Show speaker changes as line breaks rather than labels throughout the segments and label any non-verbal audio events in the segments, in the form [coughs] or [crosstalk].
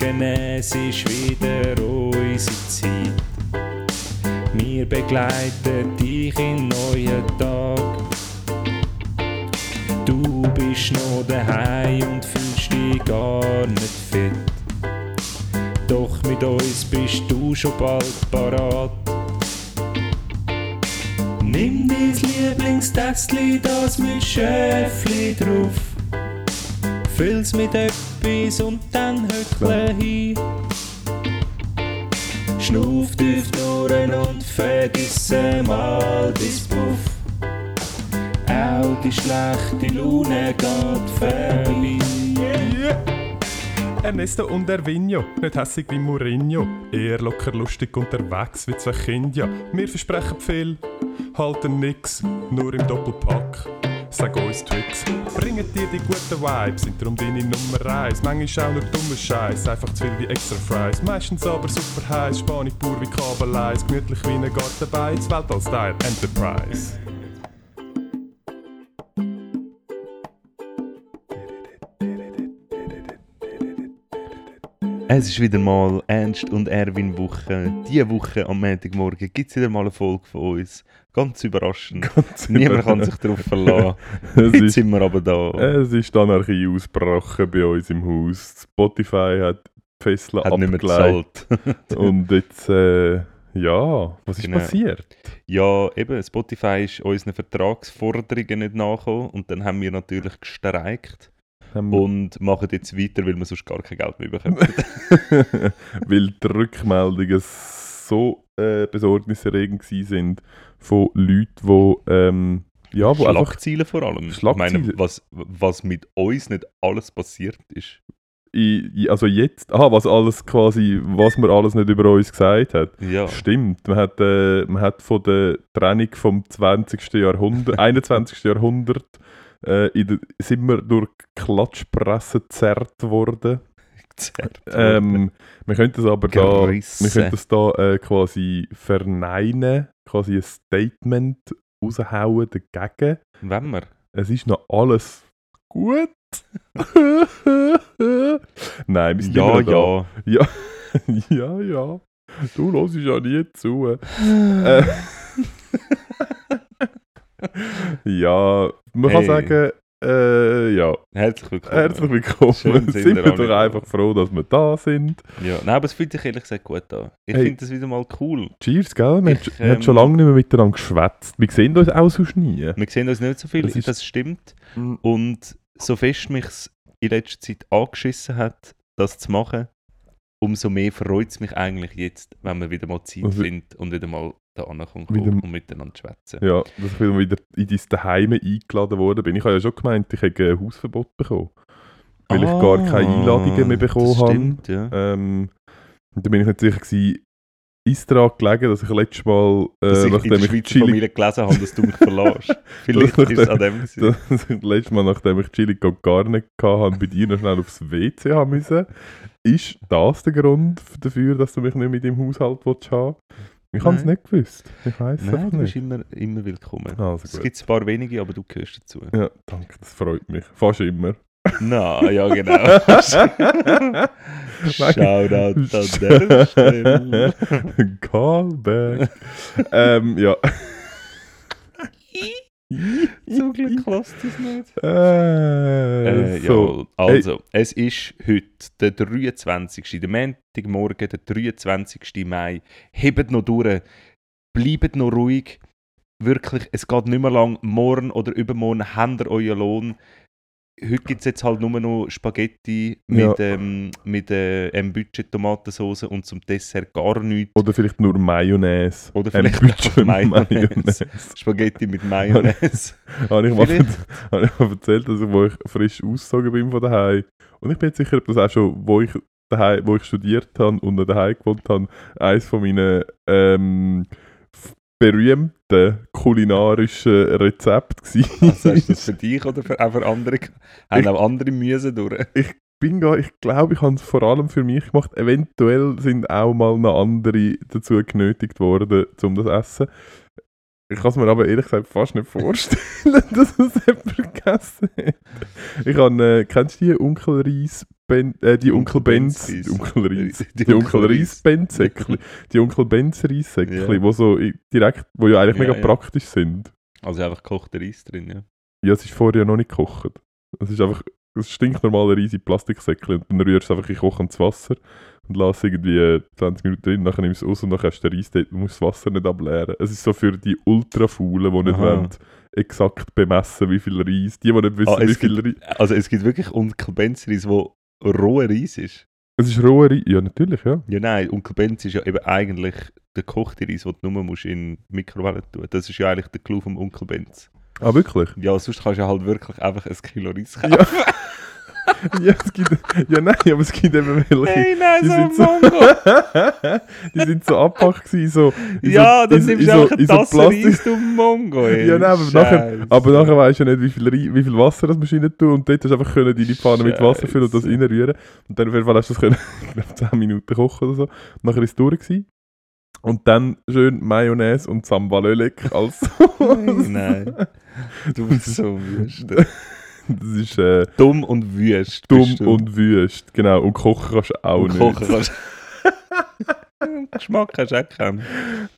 Montagmorgen, es ist wieder unsere Zeit. Wir begleiten dich in neuen Tag. Du bist noch daheim und fühlst dich gar nicht fit. Doch mit uns bist du schon bald parat. Nimm dein Lieblingstässchen, das mit Schäfli drauf. Füll's mit etwas und dann höckle hin. Schnuff tief durch und vergiss mal bis Puff. Auch die schlechte Laune geht vorbei.
Ernesto und Ervinho, nicht hässig wie Mourinho, eher locker lustig unterwegs wie zwei Kinder. Wir versprechen viel, halten nix, nur im Doppelpack. Sag uns Tricks, bringen dir die guten Vibes, sind darum deine Nummer 1. Manchmal auch nur dummer Scheiß, einfach zu viel wie extra Fries. Meistens aber super heiß, Spanisch pur wie Kabeleis, gemütlich wie ein Gartenbeiz, Weltall-Style Enterprise.
Es ist wieder mal Ernst und Erwin Woche. Diese Woche am Montagmorgen gibt es wieder mal eine Folge von uns. Ganz überraschend.
Ganz
Niemand kann sich darauf verlassen. [laughs] Heute
ist,
sind wir aber da.
es ist Anarchie ausgebrochen bei uns im Haus. Spotify hat die Fesseln
Hat nicht mehr
abgelegt. [laughs] Und jetzt, äh, ja, was ist
Genau.
passiert?
ja, eben, Spotify ist unseren Vertragsforderungen nicht nachgekommen. Und dann haben wir natürlich gestreikt.
Wir-
Und machen jetzt weiter, weil wir sonst gar kein Geld mehr bekommen. [laughs]
Weil die Rückmeldungen so äh, besorgniserregend gewesen sind von Leuten, die ähm, ja, wo einfach
Schlagziele vor allem. Ich
Schlagziele.
meine, was, was mit uns nicht alles passiert ist.
i- also jetzt, aha, was alles quasi, was man alles nicht über uns gesagt hat.
Ja,
Stimmt, man hat, äh, man hat von der Trennung vom 20. Jahrhundert, 21. Jahrhundert, äh, der, sind wir durch Klatschpresse gezerrt worden.
gezerrt
Ähm, wir können das aber da, wir können das da äh, quasi verneinen, quasi ein Statement raushauen dagegen.
Wenn wir?
Es ist noch alles gut. [laughs] Nein, wir sind
Ja,
immer noch
ja.
da. ja, [laughs] ja. Du hörst ja nie zu. [sighs] Äh, [laughs] ja, man kann
Hey.
sagen, äh, ja,
Herzlich willkommen.
herzlich willkommen.
Schön sind
wir doch einfach froh, dass wir da sind.
Ja, nein, aber es fühlt sich ehrlich gesagt gut an. Ich
Hey.
finde das wieder mal cool.
Cheers, gell? Wir, haben, haben schon
ähm,
lange nicht mehr miteinander geschwätzt. Wir sehen uns auch sonst nie.
Wir sehen uns nicht so viel,
Das
das,
ist-
stimmt.
Mm.
Und so fest mich in letzter Zeit angeschissen hat, das zu machen, umso mehr freut es mich eigentlich jetzt, wenn man wieder mal Zeit
Also-
findet und wieder mal da ankommt
Wieder-
und miteinander schwätzen.
Ja, dass ich wieder in dein Daheim eingeladen worden bin. Ich habe ja schon gemeint, ich hätte ein Hausverbot bekommen. Weil ich gar keine Einladungen mehr bekommen
Ah, das
habe.
stimmt, ja.
Ähm, und da bin ich nicht sicher gewesen, ist daran gelegen, dass ich letztes Mal, äh,
Dass ich in
nachdem
der
ich
Schweizer
Chili,
Familie gelesen habe, dass du mich verlässt. [laughs] Vielleicht ist es an dem gewesen. [laughs]
dass ich letztes Mal, nachdem ich Chili con Carne hatte, bei dir noch schnell aufs WC haben müssen. Ist das der Grund dafür, dass du mich nicht mit im Haushalt willst haben Ich habe es nicht gewusst. Ich weiß es einfach
du bist
nicht.
immer, immer willkommen.
Also
es gibt ein paar wenige, aber du gehörst dazu.
Ja, danke, das freut mich. Fast immer.
Na, ja genau. [laughs] Shoutout an der Stelle. [laughs]
Callback. ähm, ja. [laughs] [laughs]
Zum Glück lasst es nicht. [laughs]
Äh,
Äh,
so.
ja, also, es ist heute der 23. Der Montagmorgen, der 23. Mai. Hebt noch durch, bleibt noch ruhig. Wirklich, es geht nicht mehr lang. Morgen oder übermorgen habt ihr euren Lohn. Heute gibt es jetzt halt nur noch Spaghetti mit, ähm, mit äh, einem Budget Tomatensauce und zum Dessert gar nichts.
Oder vielleicht nur Mayonnaise.
Oder vielleicht
Budget
einfach Mayonnaise. Spaghetti mit Mayonnaise. [laughs]
habe ich mal ich mal erzählt, dass ich, wo ich frisch ausgezogen bin von daheim und ich bin jetzt sicher, ob das auch schon, wo ich daheim, wo ich studiert habe und daheim gewohnt habe, eines von meinen ähm, berühmten kulinarischen
Was heißt
gewesen.
das für [laughs] dich oder für, auch für andere? Haben auch andere Müsse durch?
bin gar, ich glaube, ich habe es vor allem für mich gemacht. Eventuell sind auch mal noch andere dazu genötigt worden, um das zu essen. Ich kann es mir aber ehrlich gesagt fast nicht vorstellen, [laughs] dass es jemand gegessen hat. Ich habe, äh, kennst du die Unkelreis Ben, äh, die Onkel Benz,
Reis.
die Onkel Reis,
Die Onkel
Onkel
Reis.
Reis Benzsäckli, die Onkel Benz Reissäckli,
Ja.
wo so direkt, wo ja eigentlich
Ja,
mega
ja.
praktisch sind.
Also einfach gekochter Reis drin, ja.
Ja, es ist vorher noch nicht gekocht. Es ist einfach, es stinkt normale riesige Plastiksäckli und dann rührst du einfach in kochendes Wasser und lässt irgendwie äh, 20 Minuten drin, dann nimmst du es aus und dann hast du den Reis dort, du musst das Wasser nicht ableeren. Es ist so für die Ultrafaulen, die nicht
Aha.
wollen, exakt bemessen, wie viel Reis, die, die nicht wissen,
Ah,
wie viel Reis.
Also es gibt wirklich Onkel Benz Reis, wo roher Reis ist.
Es ist roher Reis, ja natürlich, ja.
Ja nein, Onkel Benz ist ja eben eigentlich der gekochte Reis, den du nur musst in die Mikrowelle tun Das ist ja eigentlich der Clou vom Onkel Benz.
Ah, wirklich?
Ja, sonst kannst du ja halt wirklich einfach ein Kilo Reis kaufen.
Ja. [laughs] ja, es gibt, ja, nein, aber es gibt eben welche.
Hey, nein,
die
so
sind
Mongo! [laughs]
die sind so abgepackt gewesen, so.
ja,
so,
dann
in
nimmst du einfach eine Tasse
Plastik-
Reis, du Mongo, ey.
Ja, nein, aber nachher, aber nachher weisst du ja nicht, wie viel, Rei- wie viel Wasser das musst du rein tun und dort hast du einfach können deine Pfanne mit Wasser füllen und das reinrühren. Und dann auf jeden Fall hast du das können, [laughs] ich glaube 10 Minuten kochen oder so. Und nachher ist es durch gewesen. Und dann schön Mayonnaise und Sambalölek als [laughs]
Nein. Du bist so wüst.
Das ist äh,
Dumm und wüst.
dumm
du.
und wüst. Genau. Und kochen kannst du auch
Und
nicht.
kochen kannst [laughs] Geschmack hast du auch keinen.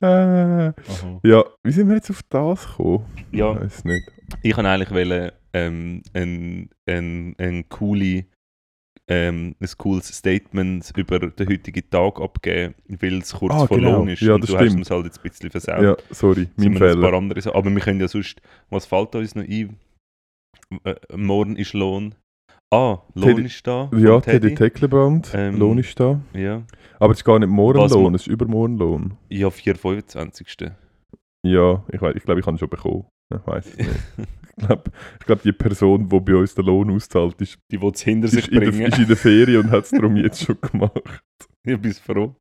Äh, ja, wie sind wir jetzt auf das gekommen?
Ja.
Ich weiß nicht.
Ich kann eigentlich wollen, ähm, ein, ein, ein, coole, ähm, ein cooles Statement über den heutigen Tag abgeben, weil es kurz
Ah,
vor
genau.
Lohn ist.
Ja,
und du hast
stimmt.
uns halt jetzt ein bisschen versaut.
Ja, sorry, mein
noch Ein paar
Fehler.
andere. Aber wir können ja sonst, was fällt uns noch ein? Äh, morgen ist Lohn. Ah, Lohn
Teddy-
ist da.
Ja,
von
Teddy Tecklebrand,
Ähm,
Lohn ist da.
Ja,
Aber es ist gar nicht
Was
Morgenlohn,
ma-
es ist Übermorgenlohn.
ja 4,25.
Ja, ich, ich glaube, ich habe ihn schon bekommen. Ich weiß es nicht. Ich glaube, glaub, die Person, die bei uns den Lohn auszahlt, ist,
Die es hinter
ist,
sich
in der,
bringen.
ist in der Ferien und hat es darum jetzt schon gemacht. [laughs]
Ich bin froh.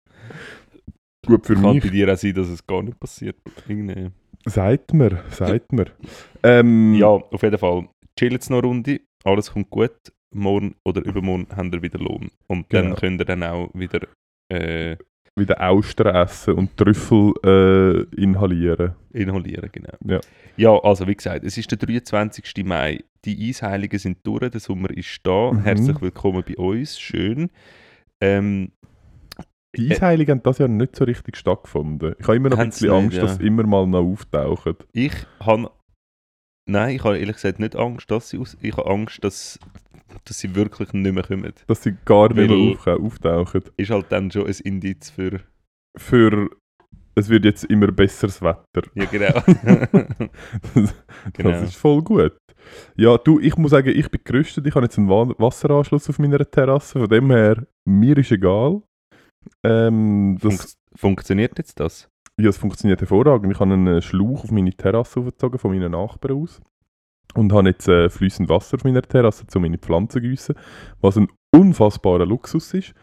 Gut für
Kann bei
mich.
dir auch sein, dass es gar nicht passiert. Irgendwie.
Sagt mir, sagt mir. Ähm,
Ja, auf jeden Fall. Chillen noch eine Runde, alles kommt gut. Morgen oder übermorgen haben wir wieder Lohn. Und dann
Genau.
könnt ihr dann auch wieder äh,
Wieder Austern essen und Trüffel äh, inhalieren.
inhalieren. Genau.
Ja.
ja, also wie gesagt, es ist der 23. Mai. Die Eisheiligen sind durch, der Sommer ist da.
Mhm.
Herzlich willkommen bei uns, schön. Ähm,
Die
Äh,
Eisheiligen haben das Jahr nicht so richtig stattgefunden. Ich habe immer noch ein bisschen
nicht,
Angst,
ja.
dass sie immer mal noch auftauchen.
ich habe. Nein, ich habe ehrlich gesagt nicht Angst, dass sie aus. Ich habe Angst, dass, dass sie wirklich nicht mehr kommen.
Dass sie gar nicht
Weil-
mehr auf, auftauchen.
Ist halt dann schon ein Indiz für.
Für es wird jetzt immer besseres Wetter.
Ja, genau. [laughs]
Das,
Genau.
das ist voll gut. Ja, du, ich muss sagen, ich bin gerüstet. Ich habe jetzt einen Wa- Wasseranschluss auf meiner Terrasse. Von dem her, mir ist egal. Ähm, das,
Funkt, funktioniert jetzt das?
ja, es funktioniert hervorragend. Ich habe einen Schlauch auf meine Terrasse aufgezogen von meinen Nachbarn aus. Und habe jetzt äh, fließend Wasser auf meiner Terrasse, um meine Pflanzen zu gießen. Was ein unfassbarer Luxus ist.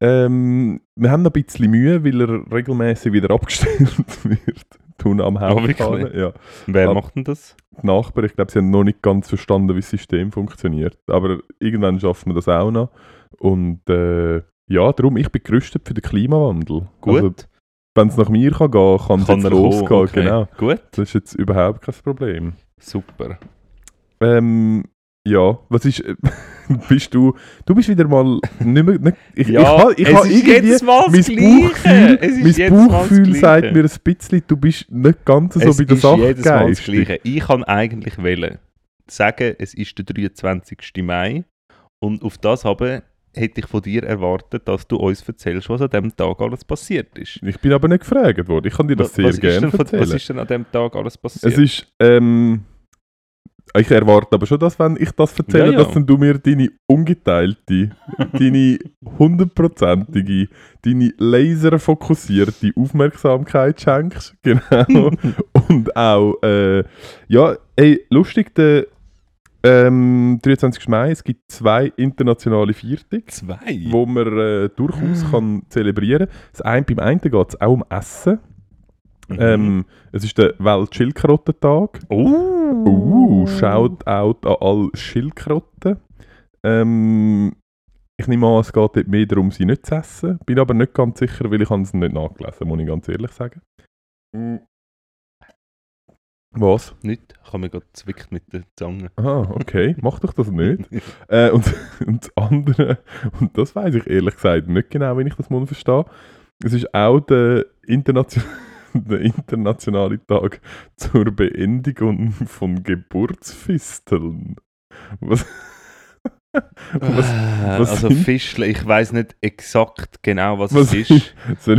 Ähm, wir haben noch ein bisschen Mühe, weil er regelmäßig wieder [laughs] abgestellt wird. Tun am
Oh, wirklich?
Haupt. ja.
Wer macht denn das?
Die Nachbarn, ich glaube, sie haben noch nicht ganz verstanden, wie das System funktioniert. Aber irgendwann schaffen wir das auch noch. Und äh, ja, darum, ich bin gerüstet für den Klimawandel.
Gut.
Also, wenn es nach mir kann gehen, kann es
Kann er
losgehen.
okay.
Genau.
Gut.
Das ist jetzt überhaupt kein Problem.
Super.
Ähm, ja, was ist. äh, [laughs] bist du. Du bist wieder mal nicht mehr. Nicht, ich,
Ja,
ich, ha- ich,
es ist
irgendwie.
jedes Mal das Gleiche.
Bauchgefühl,
Es ist
mein Bauchgefühl sagt mir ein bisschen, du bist nicht ganz so
es
bei der
ist
Sache
jedes Mal das. Gleiche. Ich kann eigentlich wählen, sagen, es ist der 23. Mai und auf das habe hätte ich von dir erwartet, dass du uns erzählst, was an diesem Tag alles passiert ist.
Ich bin aber nicht gefragt worden. Ich kann dir das
was,
sehr
ist
gerne
denn,
erzählen.
was ist denn an diesem Tag alles passiert?
Es ist, ähm, ich erwarte aber schon, dass wenn ich das erzähle,
Ja, ja.
dass dann du mir deine ungeteilte, [laughs] deine hundertprozentige, deine laserfokussierte Aufmerksamkeit schenkst. [laughs] Genau. [laughs] Und auch, äh, ja, ey, lustig, der ähm, 23. Mai, es gibt zwei internationale Viertage
Zwei?
wo man äh, durchaus
Ah.
kann zelebrieren kann. Das ein, beim einen geht es auch um Essen.
Mhm.
Ähm, es ist der Welt-Schildkrötentag.
oh!
Uh, Shoutout an alle Schildkröten. Ähm, ich nehme an, es geht dort mehr darum, sie nicht zu essen. Bin aber nicht ganz sicher, weil ich habe es nicht nachgelesen, muss ich ganz ehrlich sagen. Mm. Was?
Nicht? Ich habe mich gerade zwickt mit der Zange.
Ah, okay. Mach doch das nicht. [laughs] Äh, und, [laughs] und das andere, und das weiß ich ehrlich gesagt nicht genau, wie ich das muss verstehen. Es ist auch der, Internation [laughs] der internationale Tag zur Beendigung von Geburtsfisteln. Was? was, was
also
sind-
Fischle, ich weiß nicht exakt genau, was,
was
es ist,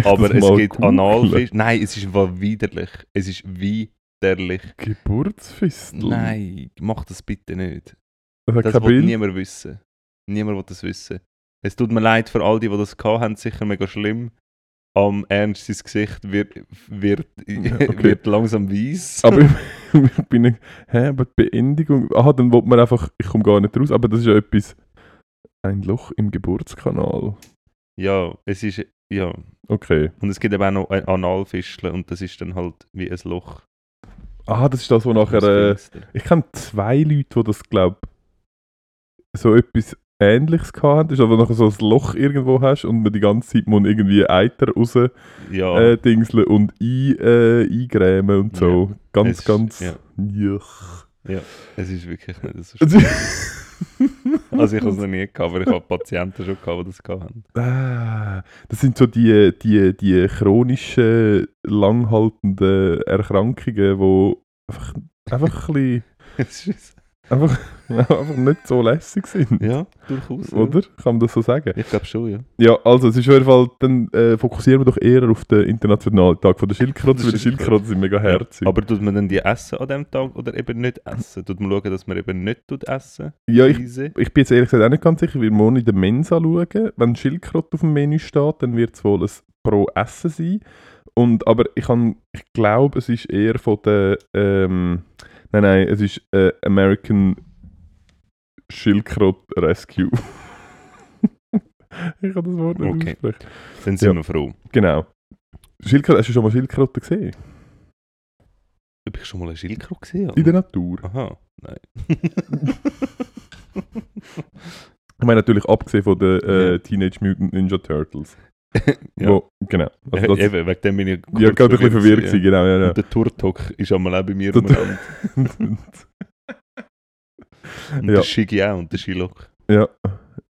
aber es
mal
gibt? Analfisch. Nein, es ist widerlich. Es ist widerlich.
Geburtsfisteln?
Nein, mach das bitte nicht.
Das hat
Das
kein
will
Bild.
niemand wissen. Niemand will das wissen. Es tut mir leid für all die, die das haben, sicher mega schlimm. Am Ernst, sein Gesicht wird, wird, [laughs] [laughs]
okay.
wird langsam weiß.
Aber ich, [laughs] bin hä, aber die Beendigung, aha, dann wollte man einfach, ich komme gar nicht raus, aber das ist ja etwas, ein Loch im Geburtskanal.
Ja, es ist, ja.
Okay.
Und es gibt eben auch noch ein Analfischle und das ist dann halt wie ein Loch.
Ah, das ist das, wo nachher, äh, ich kenne zwei Leute, die das, glaube so etwas Ähnliches gehabt haben. Das ist aber nachher so ein Loch irgendwo hast und man die ganze Zeit muss irgendwie Eiter raus
ja,
äh, dingseln und ein, äh, eingrämen und so. Ganz,
Es ist-
ganz,
ja.
Juch.
es ist wirklich nicht so [laughs]
Also,
ich habe es noch nie gehabt, aber ich habe Patienten schon gehabt, die das gehabt haben.
Ah, das sind so die, die, die chronischen, langhaltenden Erkrankungen, die einfach, einfach, ein bisschen, [laughs] einfach, [laughs] einfach nicht so lässig sind.
ja, durchaus. ja.
Oder? Kann man das so sagen?
Ich glaube schon, ja.
Ja, also es ist auf jeden Fall, dann äh, fokussieren wir doch eher auf den Internationalen Tag von der Schildkröte, weil die Schildkröten sind mega herzig.
Aber tut man dann die essen an dem Tag oder eben nicht essen? Tut man schauen, dass man eben nicht tut essen?
ja, ich, ich bin jetzt ehrlich gesagt auch nicht ganz sicher, wir morgen in der Mensa schauen. Wenn Schildkröte auf dem Menü steht, dann wird es wohl ein pro Essen sein. Und, aber ich, kann- ich glaube, es ist eher von der, ähm, nein, nein, es ist äh, American Schildkröte Rescue. [laughs] ich kann das Wort nicht
Okay.
aussprechen.
Dann sind
Ja.
wir froh.
Genau. Schildkröte, hast du schon mal Schildkröte gesehen?
Habe ich schon mal eine Schildkröte gesehen?
In der Natur?
Aha, nein. [laughs]
Ich meine natürlich abgesehen von den äh. Teenage Mutant Ninja Turtles.
Ja.
Wo, genau. Also das,
eben, wegen dem bin ich
ja, gerade ein bisschen verwirrt
gewesen,
genau. Ja, ja.
Und der Turtok ist einmal auch bei mir
Der
umeinander. Und
Ja.
der Shigi auch und der Shilok.
ja.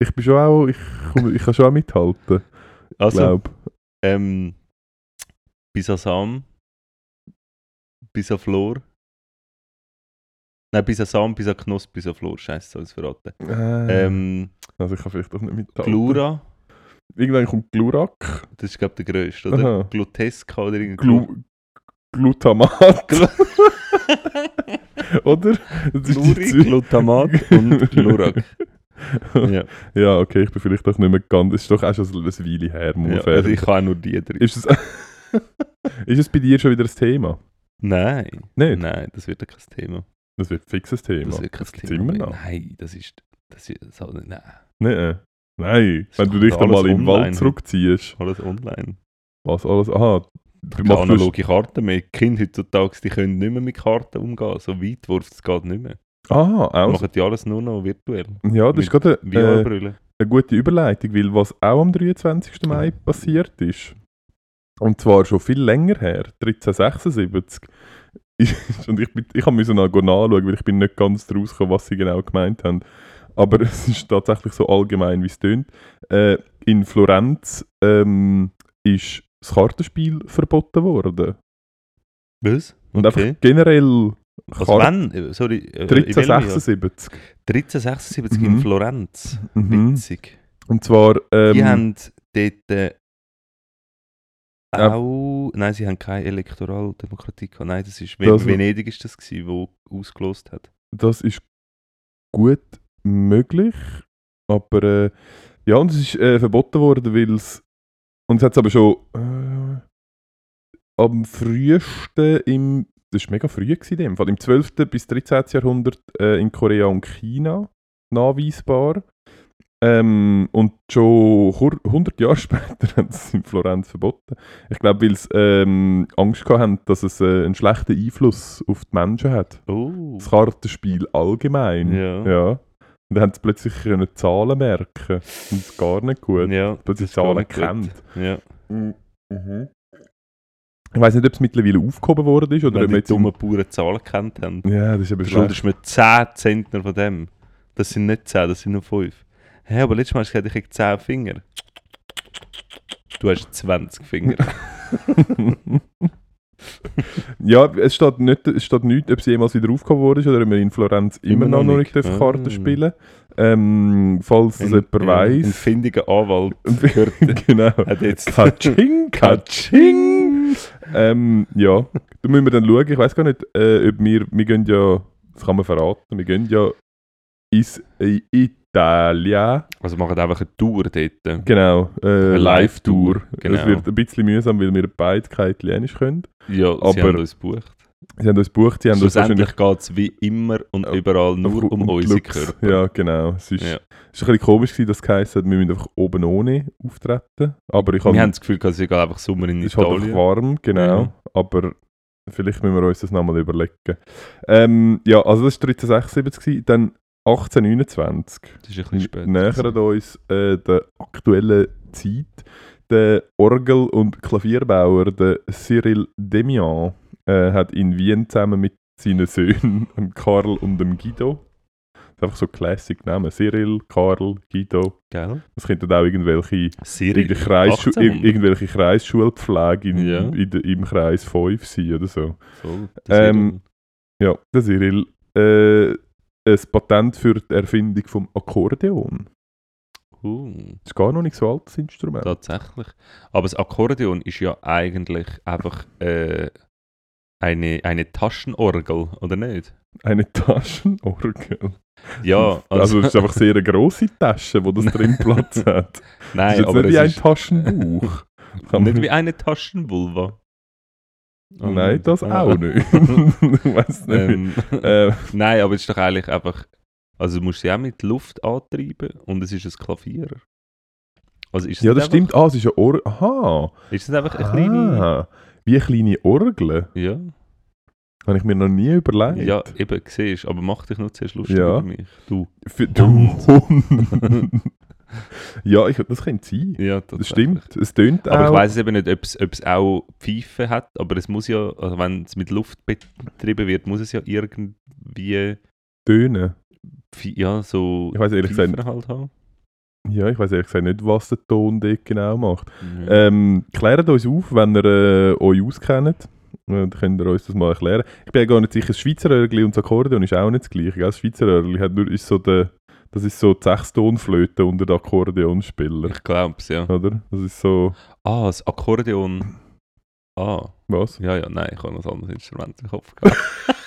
Ich bin schon auch, ich, komm, ich kann schon auch mithalten,
Also,
glaube
ähm, Bisasam, Bisaflor. Nein, Bisasam, Bisaknuss, Bisaflor. Scheiße, soll ich es verraten.
äh,
Ähm,
Also ich kann vielleicht doch nicht mithalten.
Glura,
Irgendwann kommt Glurak.
das ist glaube ich der grösste, oder?
Aha.
Gluteska oder irgendwie.
Glu Glutamat. [laughs] oder? Das ist die
Gluri, Glutamat und Glurak. [laughs] ja,
Ja, okay, ich bin vielleicht doch nicht mehr ganz. Es ist doch auch schon so eine Weile her, muss
ja, also ich kann auch nur die drin.
Ist es, [laughs] ist es bei dir schon wieder ein Thema?
Nein,
Nicht?
nein, das wird ja kein Thema.
Das wird fix ein Thema.
Das wird kein
gibt's
Thema. Nein, das ist. Das ist so, nein,
äh. Nein,
Das
wenn du dich dann mal im. Wald zurückziehst.
alles online.
Was alles? Aha, du machst
analoge Karten mehr. Die Kinder heutzutage die können nicht mehr mit Karten umgehen. So Weitwurf, das geht nicht mehr.
Ah, auch.
Machen die alles nur noch virtuell.
Ja, das ist gerade eine, äh, eine gute Überleitung, weil was auch am 23. Mai passiert ist, und zwar schon viel länger her, 1376, [laughs] ist, und ich, ich müssen noch nachschauen, weil ich bin nicht ganz draus gekommen, was sie genau gemeint haben. Aber [laughs] es ist tatsächlich so allgemein, wie es tönt. Äh, in Florenz ähm, ist das Kartenspiel verboten worden.
Was?
Und
Okay.
einfach generell
Was
Kar-
wann? Äh, Sorry. äh, in welchem Jahr?
1376.
1376
Mhm.
in Florenz.
Mhm.
Witzig.
Und zwar. Ähm,
Die haben dort äh, auch. Nein, sie haben keine Elektoraldemokratie gehabt. Nein, das ist.
Das-
Venedig ist das, gewesen, wo ausgelost hat.
Das ist gut möglich, aber äh, ja, und es ist äh, verboten worden, weil es und es hat es aber schon äh, am frühesten im das ist mega früh gewesen, in dem Fall, im 12. bis 13. Jahrhundert äh, in Korea und China nachweisbar. Ähm, und schon hur- 100 Jahre [laughs] später haben sie es in Florenz verboten. Ich glaube, weil sie ähm, Angst haben, dass es äh, einen schlechten Einfluss auf die Menschen hat
Oh.
das Kartenspiel allgemein.
Ja.
ja. Und dann haben sie plötzlich können Zahlen merken. Und das ist gar nicht gut.
Ja.
Plötzlich
das ist gar
Zahlen kennt.
Ja.
Mhm. Ich weiß nicht, ob es mittlerweile aufgehoben worden ist oder ob wir
die dummen Bauern Zahlen kennt haben.
Ja, das ist aber
Du
schlecht.
schuldest mir 10 Zentner von dem. Das sind nicht 10, das sind nur 5. Hä, aber letztes Mal hast du gesagt, ich habe 10 Finger. Du hast 20 Finger. [laughs] [laughs] [laughs]
Ja, es steht, nicht, es steht nicht, ob sie jemals wieder aufgehoben wurde oder ob wir in Florenz immer, noch, noch nicht dürfen
Ah.
Karten spielen ähm, Falls das jemand
Ein
weiss.
findiger Anwalt [laughs] gehört, [laughs]
genau.
hat jetzt...
Katsching, Katsching. ähm, ja, da müssen wir dann schauen. Ich weiß gar nicht, äh, ob wir, wir gehen ja, das kann man verraten, wir gehen ja ins äh, Italien.
Also machen einfach eine Tour dort.
Genau, äh,
Eine
Live-Tour.
Live-Tour, genau.
Es wird ein bisschen mühsam, weil wir beide kein Italienisch können.
Ja,
Aber-
sie haben uns gebucht.
Sie haben uns gebucht, sie haben
Schlussendlich geht es wie immer und
Ja,
überall nur um
die
unsere. Körper.
Ja, genau. Es ist,
Ja.
ist ein bisschen komisch, gewesen, dass es geheißen hat, wir müssen einfach oben ohne auftreten. Aber ich
Wir
habe
haben das Gefühl, es ist einfach Sommer in
Es ist halt
Italien.
warm, genau.
Ja.
Aber vielleicht müssen wir uns das nochmal überlegen. Ähm, ja, also das war 1376, gewesen. dann 1829.
Das ist ein bisschen spät.
Nähern uns äh, der aktuellen Zeit. Der Orgel- und Klavierbauer, der Cyril Demian, äh, hat in Wien zusammen mit seinen Söhnen, [laughs] dem Karl und dem Guido, das ist einfach so Classic Namen, Cyril, Karl, Guido,
Gell?
das könnten auch irgendwelche
Cyril.
Kreisschu
1800.
ir irgendwelche Kreisschulpflege in,
Ja.
in de, im Kreis 5 sein oder so.
Der
Ähm, Ja, der Cyril. Äh, ein Patent für die Erfindung vom Akkordeon.
Uh,
Das ist gar noch nicht so altes Instrument.
tatsächlich. Aber das Akkordeon ist ja eigentlich einfach äh, eine, eine Taschenorgel, oder nicht?
Eine Taschenorgel.
Ja, [laughs]
Also,
also,
es ist einfach sehr eine grosse Tasche, wo das [laughs] drin Platz hat. Das
nein,
ist jetzt
aber
nicht wie
es
ein
ist
Taschenbuch. [laughs]
Nicht wie eine Taschenvulva.
Nein, das
Ah.
auch nicht. ich weiß nicht.
Ähm,
Äh,
nein, aber es ist doch eigentlich einfach. Also, du musst sie auch mit Luft antreiben und es ist ein Klavier. Also ist
ja, das stimmt. Ah, es ist eine Orgel. Aha.
ist es einfach eine kleine.
Ah, wie eine kleine Orgel.
Ja,
Habe ich mir noch nie überlegt.
ja, eben, siehst aber mach dich nur zuerst lustig
Ja.
über mich. Du.
Für du Hund. [laughs] ja, ich, das könnte sein.
Ja,
Das stimmt. Es tönt
Aber
auch.
ich weiß eben nicht, ob es, ob es auch Pfeife hat, aber es muss ja, also wenn es mit Luft betrieben wird, muss es ja irgendwie,
Tönen.
Ja, so
Ich weiss ehrlich gesagt-
halt haben.
Ja, ich weiß ehrlich gesagt nicht, was der Ton dort genau macht.
Ja.
Ähm, klärt uns auf, wenn ihr äh, euch auskennt. Äh, Dann könnt ihr uns das mal erklären. Ich bin ja gar nicht sicher, das Schweizer Örgli und das Akkordeon ist auch nicht das gleiche. gell? Das Schweizer Örgli hat nur, ist so der, das ist so die Sechstonflöte unter den Akkordeonspieler.
ich glaube es, ja.
Oder? Das ist so,
Ah, das Akkordeon. Ah,
was?
ja, ja, nein, ich habe noch ein anderes Instrument im Kopf gehabt. [laughs]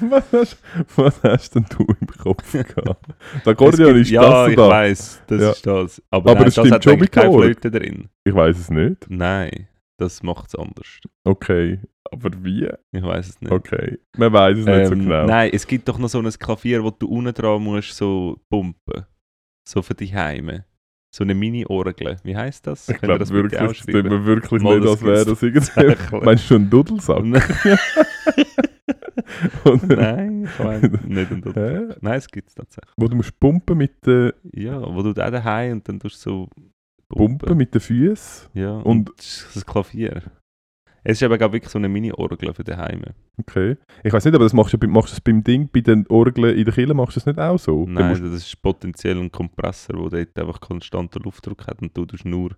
Was hast, was hast denn du im Kopf [laughs] gehabt? Das Akkordeon ist
gibt-
das
Ja,
da.
ich weiß, das
Ja.
ist das. Aber,
Aber
nein,
das
das, hat
schon
eigentlich
mit
keine. Flöte drin.
Ich weiß es nicht.
Nein, das macht es anders.
Okay. Aber wie?
Ich weiß es nicht.
Okay. Man weiß es nicht so
Ähm,
genau.
Nein, es gibt doch noch so ein Klavier, wo du unten dran musst so pumpen. So für die Heime. So eine Mini-Orgel. Wie heißt das?
Ich glaube wirklich, das tut mir wirklich
Mal,
nicht,
das
als wäre das irgendwie. [laughs] Meinst du einen Dudelsack? [laughs]
Nein, ich meine [laughs] nicht Dudelsack.
Hä?
Nein, es gibt es tatsächlich.
Wo du musst pumpen mit den
Ja, wo du da daheim und dann tust du so
Pumpen mit den Füßen.
Ja,
Und-
und, das Klavier. Es ist aber glaub, wirklich so eine Mini-Orgel für die Heime.
Okay. Ich weiß nicht, aber das machst du, machst du das beim Ding, bei den Orgeln in der Kille machst du das nicht auch so?
Nein, das ist potenziell ein Kompressor, der dort einfach konstanten Luftdruck hat und du tust nur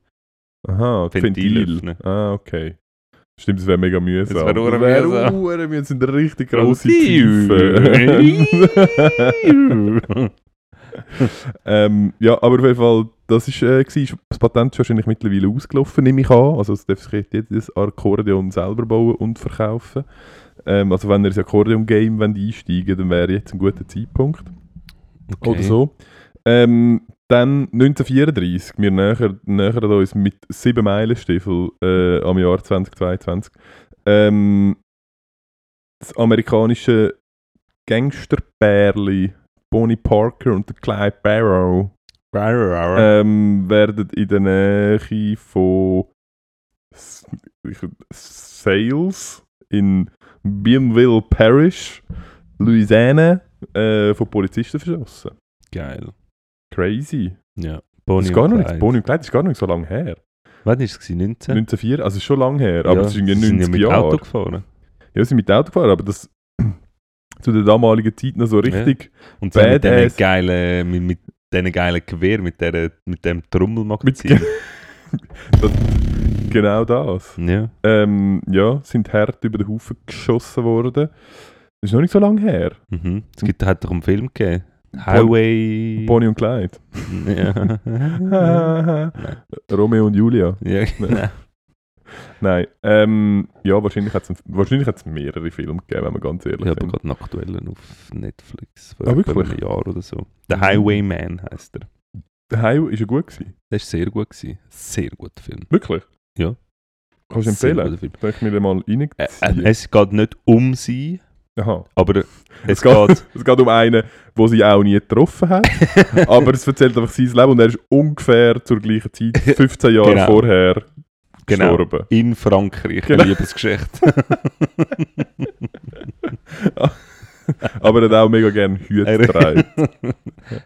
aha,
Ventil
Ventil.
öffnen.
Ah, okay. Stimmt, das wäre mega mühsam.
Das wär ur-
wär
mühsam.
ur- Wir sind richtig grosse
Tiefe.
Ähm, ja, aber auf jeden Fall, das ist, äh, gewesen. das Patent ist wahrscheinlich mittlerweile ausgelaufen, nehme ich an. Also es darf sich jedes Akkordeon selber bauen und verkaufen. Ähm, also wenn ihr ins Akkordeon-Game wollt einsteigen dann wäre jetzt ein guter Zeitpunkt. Oder so. Ähm, dann 1934, wir nähern, nähern uns mit 7 Meilenstiefel äh, am Jahr 2022. Ähm, das amerikanische Gangsterbärli Bonnie Parker und der Clyde Barrow ähm, werden in der Nähe von Sales in Bienville Parish, Louisiana, äh, von Polizisten verschossen.
Geil.
Crazy.
Ja.
Das
Bonnie
ist gar noch nicht. Bonnie und Clyde ist gar nicht so lange her.
Wann war es? gewesen? 19?
1904, also schon lange her, aber
Ja,
es ist irgendwie
sie sind
90
ja mit
Jahre.
Auto gefahren.
Ja, sie sind mit Auto gefahren, aber das [clears throat] zu der damaligen Zeit noch so richtig.
Und zwar mit diesen
Badass.
geilen, mit, mit diesen geilen Gewehr, mit, der, mit dem Trommelmagazin. [laughs]
das, genau das.
ja.
Ähm, ja, sind hart über den Haufen geschossen worden. Das ist noch nicht so lange her.
Mhm. Es gibt, hat doch einen Film gegeben. Highway...
Bonnie und Clyde.
ja. [laughs]
Romeo und Julia.
ja, genau.
Nein. Ähm, ja, wahrscheinlich hat es wahrscheinlich hat's mehrere Filme gegeben, wenn wir ganz ehrlich
Ich habe gerade einen aktuellen auf Netflix. Vor
Ah,
einem Jahr oder so. The Highwayman heisst er.
Der Highway ist ja gut gewesen.
Der war sehr gut. Gewesen. Sehr guter Film.
Wirklich?
Ja.
Kannst du empfehlen? Soll ich mir den mal
Äh,
reinziehen?
äh, es geht nicht um sie,
Aha.
aber [laughs] es,
Es
geht...
geht, es geht um einen, den sie auch nie getroffen hat. [laughs] aber es erzählt einfach sein Leben und er ist ungefähr zur gleichen Zeit, [laughs] 15 Jahre
Genau.
vorher,
Genau.
gestorben.
In Frankreich,
Genau.
eine Liebesgeschichte.
Aber er hat auch mega gerne Hüte getragen.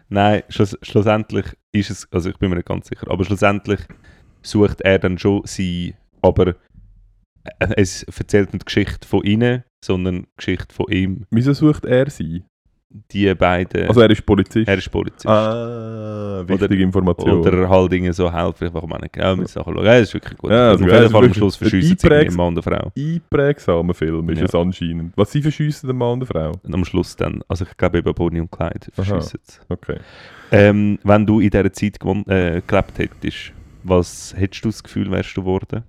Nein, schluss, schlussendlich ist es, also ich bin mir nicht ganz sicher, aber schlussendlich sucht er dann schon sie, aber es erzählt die Geschichte von ihnen, sondern die Geschichte von ihm.
Wieso sucht er sie?
Die beiden,
Also er ist Polizist.
er ist Polizist.
ah, wichtige
Oder-
Information.
Oder halt irgendwie so helfen, einfach mal nicht genau mit Sachen schauen. Ja, das ist wirklich gut.
Ja,
Auf
also,
jeden
ja, das
Fall am Schluss verschiessen sie ein Mann und eine Frau.
Einprägsamer Film ist
Ja.
es anscheinend. Was sie verschiessen, der Mann und der Frau?
Und am Schluss dann, also ich glaube eben Bonnie und Clyde verschiessen sie.
Okay.
Ähm, wenn du in dieser Zeit gewohnt, äh, gelebt hättest, was hättest du das Gefühl, wärst du geworden?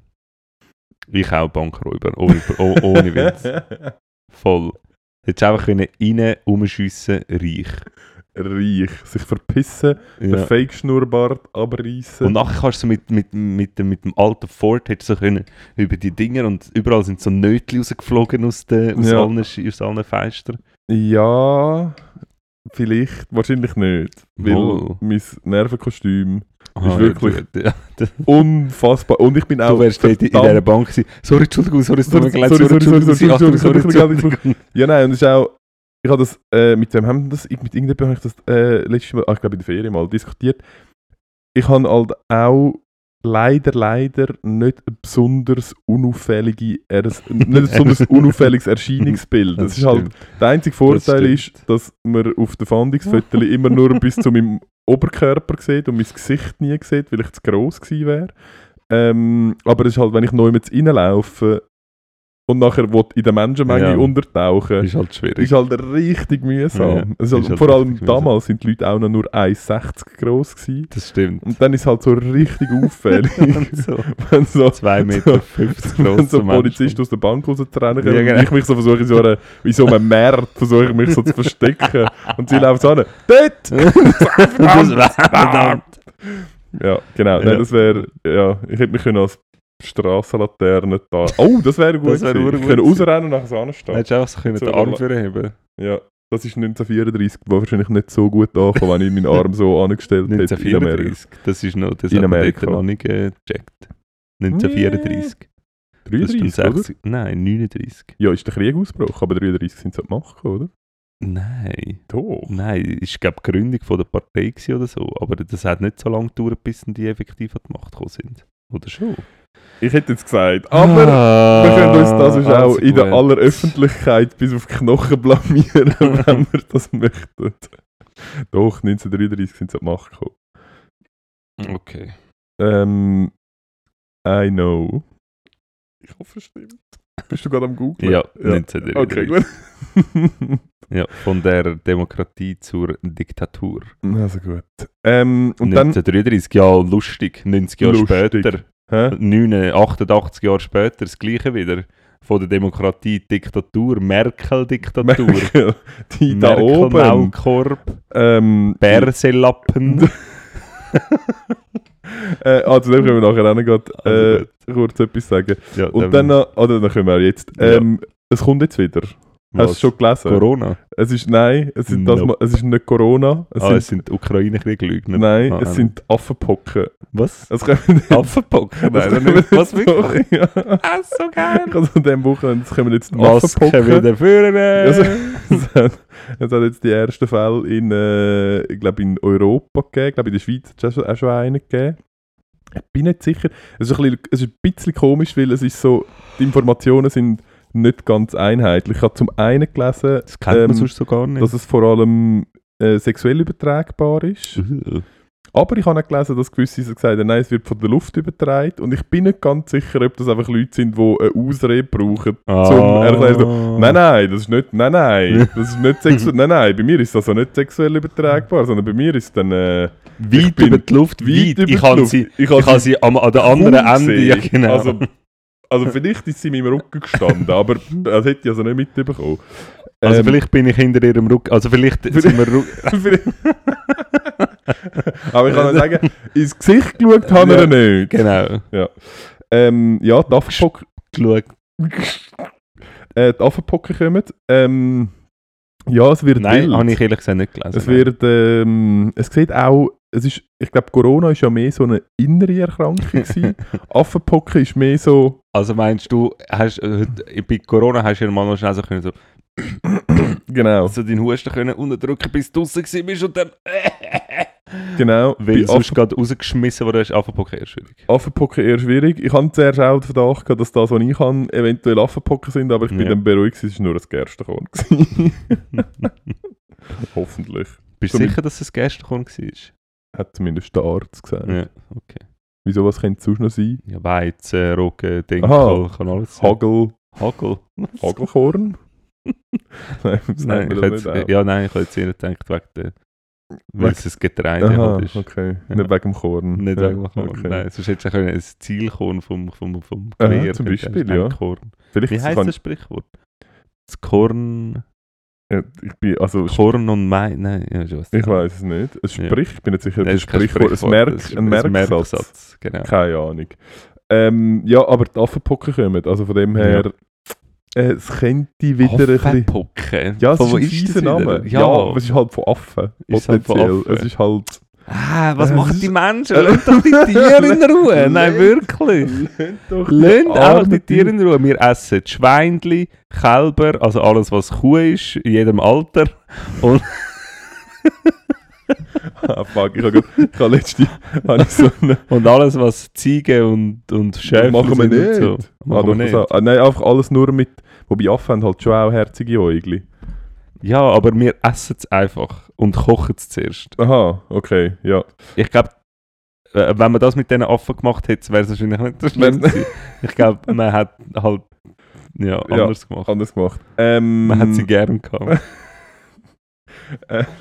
Ich auch Bankräuber, ohne, oh, ohne Witz. [laughs] Voll. Hättest einfach können rein, rumschiessen, reich.
Reich. Sich verpissen, den
Ja.
Fake-Schnurrbart abreißen.
Und nachher kannst du mit, mit, mit, dem, mit dem alten Ford hättest du können über die Dinger und überall sind so Nötchen rausgeflogen aus, den, aus,
Ja.
allen, aus allen Fenstern.
Ja, vielleicht, wahrscheinlich nicht. Weil
Wohl.
mein Nervenkostüm
Ah,
wirklich-
Ja, [laughs]
unfassbar. Und ich bin auch.
Du wärst in dieser Bank gewesen. Sorry, Entschuldigung, sorry,
Sorry, sorry, sorry, sorry, sorry, sorry, sorry, sorry,
Entschuldigung.
Ja, nein, und es ist auch. Ich habe das äh, mit wem haben das? Mit irgendjemandem habe ich das äh, letztes Mal, ah, ich glaube in der Ferien mal diskutiert. Ich habe halt auch leider, leider nicht ein besonders unauffällige, er- [laughs] nicht ein besonders unauffälliges Erscheinungsbild. Das ist halt, der einzige Vorteil
stimmt.
ist, dass man auf den Fahndungsfotos immer nur bis zu meinem [laughs] Oberkörper sieht und mein Gesicht nie sieht, weil ich zu gross gewesen wäre. Ähm, aber es ist halt, wenn ich neu mit reinlaufe und nachher will in der Menschenmenge
Ja.
untertauchen,
ist halt schwierig.
ist halt richtig mühsam.
Ja,
ist halt,
halt
vor allem
mühsam.
damals sind die Leute auch noch nur 1,60 groß gewesen.
das stimmt.
Und dann ist es halt so richtig auffällig, [laughs]
so
wenn so,
2,50 Meter 50
wenn so ein Polizist aus der Bank rauszurennen
Ja, genau.
und ich mich so versuche, in so einer, wie so einem Markt, versuche ich mich so zu verstecken. Und sie laufen so an, dort! [laughs] [laughs]
das verdammt.
Ja, genau. Nein, das wäre, ja, ich hätte mich können als Strassenlaterne da. Oh, das wäre gut. [laughs]
Das wäre
könnte
gewesen.
rausrennen und nachher so anstehen.
Hättest du einfach so können den Arm vorheben
Ja, das ist 1934, wo wahrscheinlich nicht so gut ankommt, wenn ich meinen Arm so angestellt hätte in Amerika.
1934. Das ist noch, das
In Amerika.
noch nicht gecheckt. 1934. Das ist
33,
dann
oder?
60. Nein, 39.
Ja, ist der Krieg ausgebrochen, aber 33 sind sie an die Macht gekommen, oder?
Nein.
Doch.
Nein, ist glaube die Gründung von der Partei oder so. Aber das hat nicht so lange gedauert, bis die effektiv an die Macht gekommen sind. Oder schon?
Ich hätte jetzt gesagt, aber
Ah,
wir können uns das ist auch
also
in der aller Öffentlichkeit bis auf die Knochen blamieren, [laughs] wenn wir das möchten. Doch, 1933 sind sie an die Macht gekommen.
Okay.
Ähm, I know. Ich hoffe, es stimmt. Bist du gerade am Googlen?
Ja, 1933.
Okay, gut. [laughs]
Ja, von der Demokratie zur Diktatur.
Also gut. Ähm, und dann.
1933, ja, lustig. 90 Jahre
Lustig.
später,
Hä?
9, 88 Jahre später, das gleiche wieder. Von der Demokratie Diktatur, Merkel-Diktatur.
Merkel, die da
Merkel,
oben.
Maulkorb,
Ähm,
Berselappen. [laughs]
äh, zu dem können wir nachher auch noch
Also
äh,
gut.
kurz etwas sagen.
ja,
Und dann, noch- oder dann können wir jetzt.
Ja.
Ähm, Es kommt jetzt wieder. Hast du schon gelesen?
Corona?
Es ist, nein, es ist, das,
Nope.
mal- es ist nicht Corona. Es
ah,
sind,
es sind Ukraine-Krieg-Lügner.
nein,
Ah,
es sind Affenpocken.
Was?
Es kommen
Affenpocken? Nein,
kommen
nicht. Was wirklich?
Ja.
Ah, so geil.
Also an diesem Wochenende es kommen jetzt die
Masken
Affenpocken.
wieder führen.
Also, [laughs] es, hat, es hat jetzt die ersten Fälle in, äh, ich glaube in Europa gegeben. Ich glaube in der Schweiz hat es auch schon einen gegeben. Ich bin nicht sicher. Es ist ein bisschen, es ist ein bisschen komisch, weil es ist so, die Informationen sind nicht ganz einheitlich. Ich habe zum einen gelesen,
Das kennt man
ähm,
sonst so gar nicht.
dass es vor allem äh, sexuell übertragbar ist.
Uh.
Aber ich habe auch gelesen, dass gewisse gesagt haben, nein, es wird von der Luft übertragen. Und ich bin nicht ganz sicher, ob das einfach Leute sind, die eine Ausrede brauchen,
Ah.
zum erklären, so, nein, nein, das ist nicht, nein, nein, [laughs] das ist nicht sexuell, nein, nein, bei mir ist das also nicht sexuell übertragbar, sondern bei mir ist dann äh,
Weit über die Luft,
weit
weit.
über
Ich
die Luft.
sie,
Ich habe
ich kann sie am, an der anderen Ende, ja genau.
Also, also vielleicht ist sie in meinem Rücken gestanden, aber das hätte ich also nicht mitbekommen.
Also
Ähm,
vielleicht bin ich hinter ihrem Rücken, also vielleicht
Vielleicht- [laughs]
sind wir [laughs]
aber ich kann nur sagen, ins Gesicht geschaut haben wir
Ja.
nicht.
genau
Ähm, ja, die Affenpocken,
geschaut.
äh, die Affenpocken kommen. Ähm, ja, es wird
Nein,
wild.
habe ich ehrlich gesagt nicht gelesen.
Es wird, ähm, es sieht auch, es ist, ich glaube, Corona ist ja mehr so eine innere Erkrankung gewesen. [laughs] Affenpocken ist mehr so,
Also meinst du, hast, äh, heute- bei Corona hast du ja mal noch schnell so, können, so, [coughs]
genau,
so deinen Husten können unterdrücken, bis du draußen bist und dann... [laughs]
genau.
Weil
Bei
sonst gerade rausgeschmissen wurde, ist Affenpocken eher schwierig.
Affenpocken eher schwierig. Ich habe zuerst auch den Verdacht gehabt, dass das, was ich habe, eventuell Affenpocken sind, aber ich bin
Ja.
dann beruhigt, es war nur ein Gerstenkorn. [laughs] Hoffentlich.
Bist du sicher, dass es Gerstenkorn war?
Hat zumindest der Arzt gesagt.
Ja, okay.
Wieso, was könnte es sonst noch sein?
Ja, Weizen, Roggen, Dinkel,
Aha.
kann alles sein.
Hagel,
Hagel. [laughs]
Hagelkorn? [laughs] Nein, das
Nein, ich
auch.
ja, nein, ich habe jetzt eher gedacht, wegen der, weil es ein Getreide
Aha,
halt ist.
okay.
Ja.
Nicht wegen dem Korn.
Nicht
ja,
wegen dem Korn.
okay.
Nein, sonst hättest du können ein Zielkorn vom, vom, vom
Aha,
Gewehr.
zum
könnte
Beispiel, ja.
Korn.
Vielleicht
Wie heisst das Sprichwort? Das Korn,
Ja, ich bin, also,
Korn und Mai, nein, ja, ich weiß
ich weiß es nicht. Es
Ja.
spricht, ich bin nicht sicher, das
ist kein
Sprichwort, ein, Merk,
das ist
ein Merksatz.
Merksatz, Genau.
Keine Ahnung. Ähm, ja, aber die Affenpocken kommen. Also von dem her, äh, es könnte wieder ein bisschen... Ja, es
Von
ist ein
wieder?
Name.
Ja,
Ja, aber es ist halt von Affen.
Ist halt von
Potenziell.
Affen.
Es ist halt...
Ah, was
Äh,
machen
es
die Menschen? Lasst doch die [laughs] Tiere in Ruhe. Nein, wirklich. Lasst einfach die Tiere in Ruhe. Wir essen Schweinli, Kälber, also alles, was Kuh ist, in jedem Alter. [laughs]
Ah, fuck, ich habe habe letzte... habe ich so eine...
Und alles, was Ziege und, und Schäfer
machen wir
sind und
nicht.
So.
Ah,
Machen
doch,
wir
das
nicht.
auch. Ah, nein, einfach alles nur mit... Wobei Affen haben halt schon auch herzige Äugli.
Ja, aber wir essen es einfach und kochen es zuerst.
Aha, okay, ja.
Ich glaube, wenn man das mit diesen Affen gemacht hätte, wäre es wahrscheinlich nicht so schlimm. Ich glaube, man hat halt ja,
Ja.
anders gemacht.
Anders gemacht. Ähm,
Man hat sie gern gehabt.
Äh. [laughs]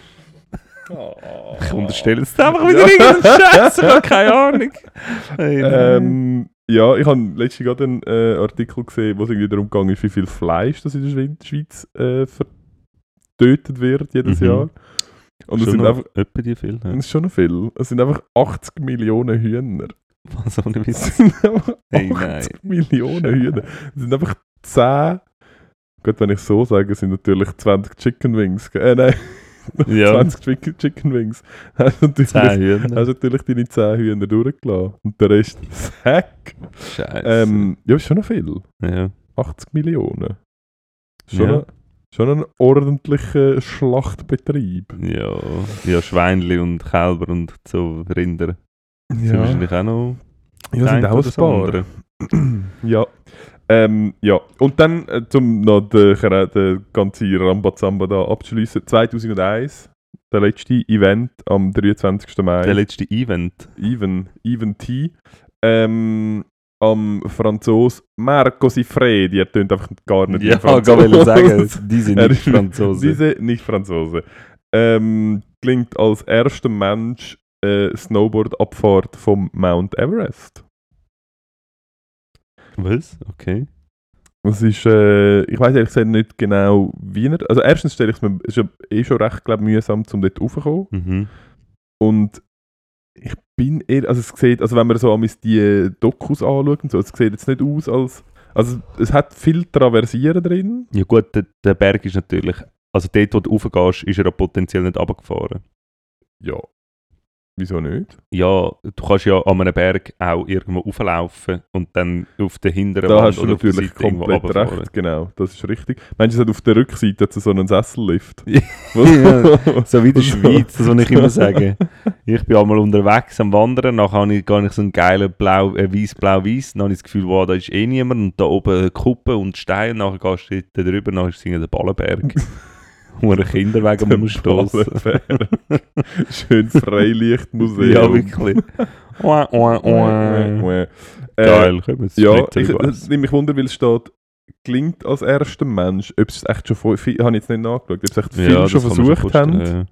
Ich unterstelle jetzt einfach [laughs] wieder
Ja.
irgendeinen Scheiß, ich habe keine Ahnung. Hey.
Ähm, ja, ich habe letztens gerade einen äh, Artikel gesehen, wo es irgendwie darum ging, wie viel Fleisch das in der Schwe- Schweiz äh, vertötet wird jedes
Mhm.
Jahr. Und es sind
noch
einfach,
etwa die viel. Ja.
das ist schon noch viel. Es sind einfach 80 Millionen Hühner.
Was ohne
Es
Witz.
sind einfach
Hey,
80 Millionen Hühner. Es sind einfach 10. Gut, wenn ich so sage, sind natürlich 20 Chicken Wings. Äh, nein, [laughs]
Ja,
20 Chicken, Chicken Wings. Hast natürlich,
10 Hühner.
hast natürlich deine 10 Hühner durchgelassen. Und der Rest Sack.
Scheiße.
Ähm, ja, ist schon noch viel.
ja.
80 Millionen. Schon,
Ja.
Schon ein ordentlicher Schlachtbetrieb.
ja, ja, Schweinli und Kälber und so Rinder sind wahrscheinlich auch noch
ja sind auch ein paar. [clears throat] ja. Ähm, ja. Und dann, äh, zum noch den, den ganzen Rambazamba da abzuschließen, 2001, der letzte Event am 23. Mai.
Der letzte Event.
Even, Even T. Ähm, am Franzos Marco Sifredi, er tönt einfach gar nicht
Ja,
Franzose.
ich sagen, [laughs] die sind nicht Franzosen.
Diese nicht Franzose. Ähm, klingt als erster Mensch äh, Snowboard-Abfahrt vom Mount Everest.
Was? Okay.
Das ist, äh, ich weiß ehrlich gesagt nicht genau, wie er. Also, erstens stelle ich es mir, ist ja eh schon recht glaub, mühsam, um dort raufzukommen.
Mhm.
Und ich bin eher, also es sieht, also wenn man so einmal die Dokus anschaut und so, es sieht jetzt nicht aus als, also es hat viel Traversieren drin.
Ja gut, der, der Berg ist natürlich, also dort wo du raufgehst, ist er potenziell nicht runtergefahren.
Ja. Wieso nicht?
Ja, du kannst ja an einem Berg auch irgendwo auflaufen und dann auf der hinteren
Da
Wand
hast du
oder auf der
natürlich komplett
runterfahren.
recht, genau. Das ist richtig. Meinst du, es hat auf der Rückseite hat so einen Sessellift? [laughs]
Ja, [laughs] So wie in der Schweiz, das will ich immer sagen. Ich bin einmal unterwegs am Wandern, nachher habe ich gar nicht so einen geilen blau, äh, weiß blau weiß dann habe ich das Gefühl, wow, da ist eh niemand und da oben eine Kuppe und Steine, nachher gehst du dort drüber, nachher ist es der Ballenberg. [laughs] Ein Kinderweg am stoßen.
Ballenberg. [laughs] Schönes Freilichtmuseum.
Ja, wirklich. Oa, oa, oa.
Äh,
Geil, können wir
Ja, ich, es nimmt mich wunder, weil es steht, gelingt als erster Mensch, ob es echt schon viel, habe ich jetzt nicht nachgeschaut, ob sie echt viel
Ja,
schon
das
versucht
vorstellen,
haben
ja.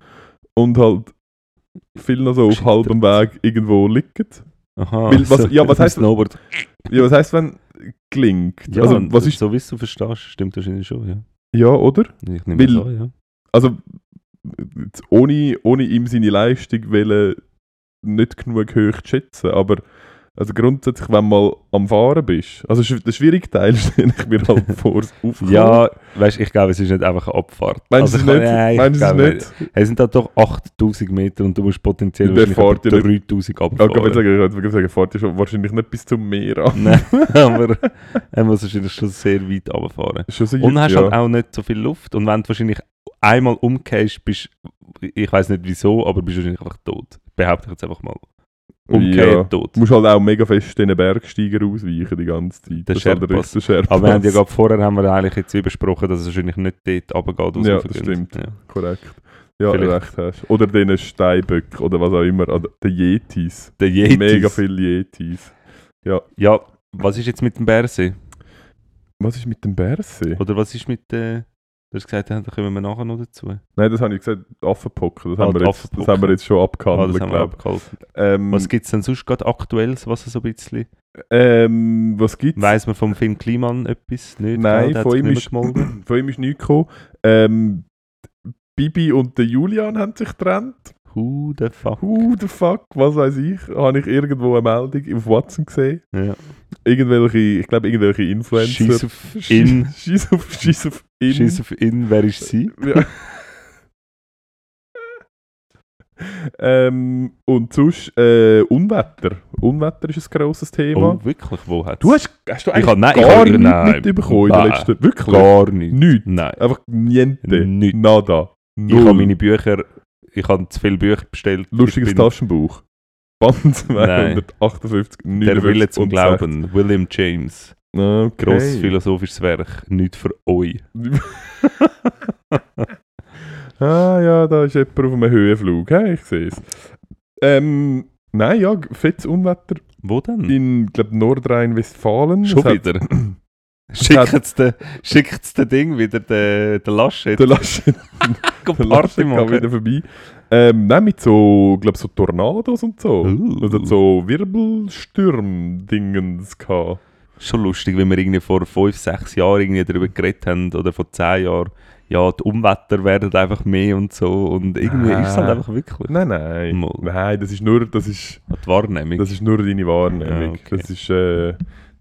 und halt viel noch so auf halbem Weg irgendwo liegen.
Aha,
Weil was- ja, was [laughs] heisst-
Snowboard?
Ja, was heisst, wenn gelingt?
Ja,
also, was ist,
so wie du verstehst, stimmt wahrscheinlich schon, ja.
ja, oder?
Ich nehme
Weil-
das an, ja.
Also, ohne, ohne ihm seine Leistung wollen, nicht genug hoch zu schätzen, aber also grundsätzlich, wenn du mal am Fahren bist, also der schwierige Teil [laughs] stelle ich mir halt [laughs] vor, Aufkommen.
Ja, weißt ich glaube, es ist nicht einfach eine Abfahrt.
Meinst du es
Also,
nicht?
Nein, ich
Meinst es
glaube
nicht?
Es sind da doch 8000 Meter und du musst potenziell
Der
wahrscheinlich
fährt ja
etwa 3000
Ja, ich
abfahren.
sagen, ich würde sagen, fährt ja schon wahrscheinlich nicht bis zum Meer an.
Nein, [laughs] aber er muss wahrscheinlich schon sehr weit runterfahren.
Schon so
Und hast
ja.
halt auch nicht so viel Luft. Und wenn du wahrscheinlich einmal umgehst, bist ich weiß nicht wieso, aber bist wahrscheinlich einfach tot. Behaupte ich jetzt einfach mal. Umgekehrt
Ja.
tot.
Du musst halt auch mega fest den Bergsteiger ausweichen die ganze Zeit.
Der
Das ist halt der richtige Sherpas.
Aber wir haben ja gerade vorher haben wir eigentlich jetzt besprochen, dass es wahrscheinlich nicht dort runtergeht.
Ja, das stimmt.
Ja.
Korrekt. Ja,
Vielleicht.
recht hast. Oder den Steinböck oder was auch immer. Oder den Yetis.
Der Yetis.
Mega viele Yetis.
Ja, was ist jetzt mit dem Bärsee?
Was ist mit dem Bärsee?
Oder was ist mit äh, Du hast gesagt, da kommen wir nachher noch dazu.
Nein, das habe ich gesagt, Affenpocken. Das,
Ah,
haben wir jetzt, das haben wir jetzt schon
Ah,
abgehandelt,
wir
glaube. Ähm,
Was gibt es denn sonst gerade Aktuelles, was so ein bisschen...
ähm, was gibt's?
Weiss man vom Finn Kliman etwas? Nicht?
Nein, von ihm, ist, [clears throat] von ihm ist nichts gekommen. Ähm, Bibi und der Julian haben sich getrennt.
Who the fuck?
Who the fuck, was weiß ich, habe ich irgendwo eine Meldung auf WhatsApp gesehen.
Ja.
Irgendwelche, ich glaube, irgendwelche Influencer.
Scheiß auf in.
Scheiß auf, Scheiß auf in.
Scheiß auf in, wer ist sie?
Ja. ähm, und sonst äh, Unwetter. Unwetter ist ein grosses Thema.
Oh, wirklich? Wo hat
Du hast, hast du
Ich
eigentlich
hab- nein,
gar nichts
nein.
mitbekommen in
Nein.
der letzten... Wirklich?
Gar nicht.
Nichts.
Nein.
Einfach niente.
Nichts.
Nada.
Ich habe meine Bücher... Ich habe zu viele Bücher bestellt.
Lustiges Taschenbuch. Band 258, [laughs]
Der
59
Wille zum Glauben. William James.
60. Okay.
Grosses philosophisches Werk. Nicht für euch. [laughs]
ah ja, da ist jemand auf einem Höhenflug. Hey, ich sehe es. Ähm, nein, ja, fettes Unwetter
Wo denn?
in, glaube Nordrhein-Westfalen.
Schon wieder? [clears throat] [clears throat] Schickt den, schickt's den Ding wieder, den, den Laschet.
Der Laschet, der Laschet [laughs]
machen.
wieder vorbei. Ähm, nein, mit so, glaube so Tornados und so.
Uh.
Also so Wirbelstürm-Dingens gehabt.
Schon lustig, wenn wir irgendwie vor 5, 6 Jahren irgendwie darüber geredet haben, oder vor 10 Jahren, ja, die Umwetter werden einfach mehr und so. Und irgendwie ist es halt
Ah.
einfach wirklich
Nein, nein.
Mal.
Nein, das ist nur, das ist,
die Wahrnehmung.
das ist nur deine Wahrnehmung.
Ah, okay.
Das ist, äh,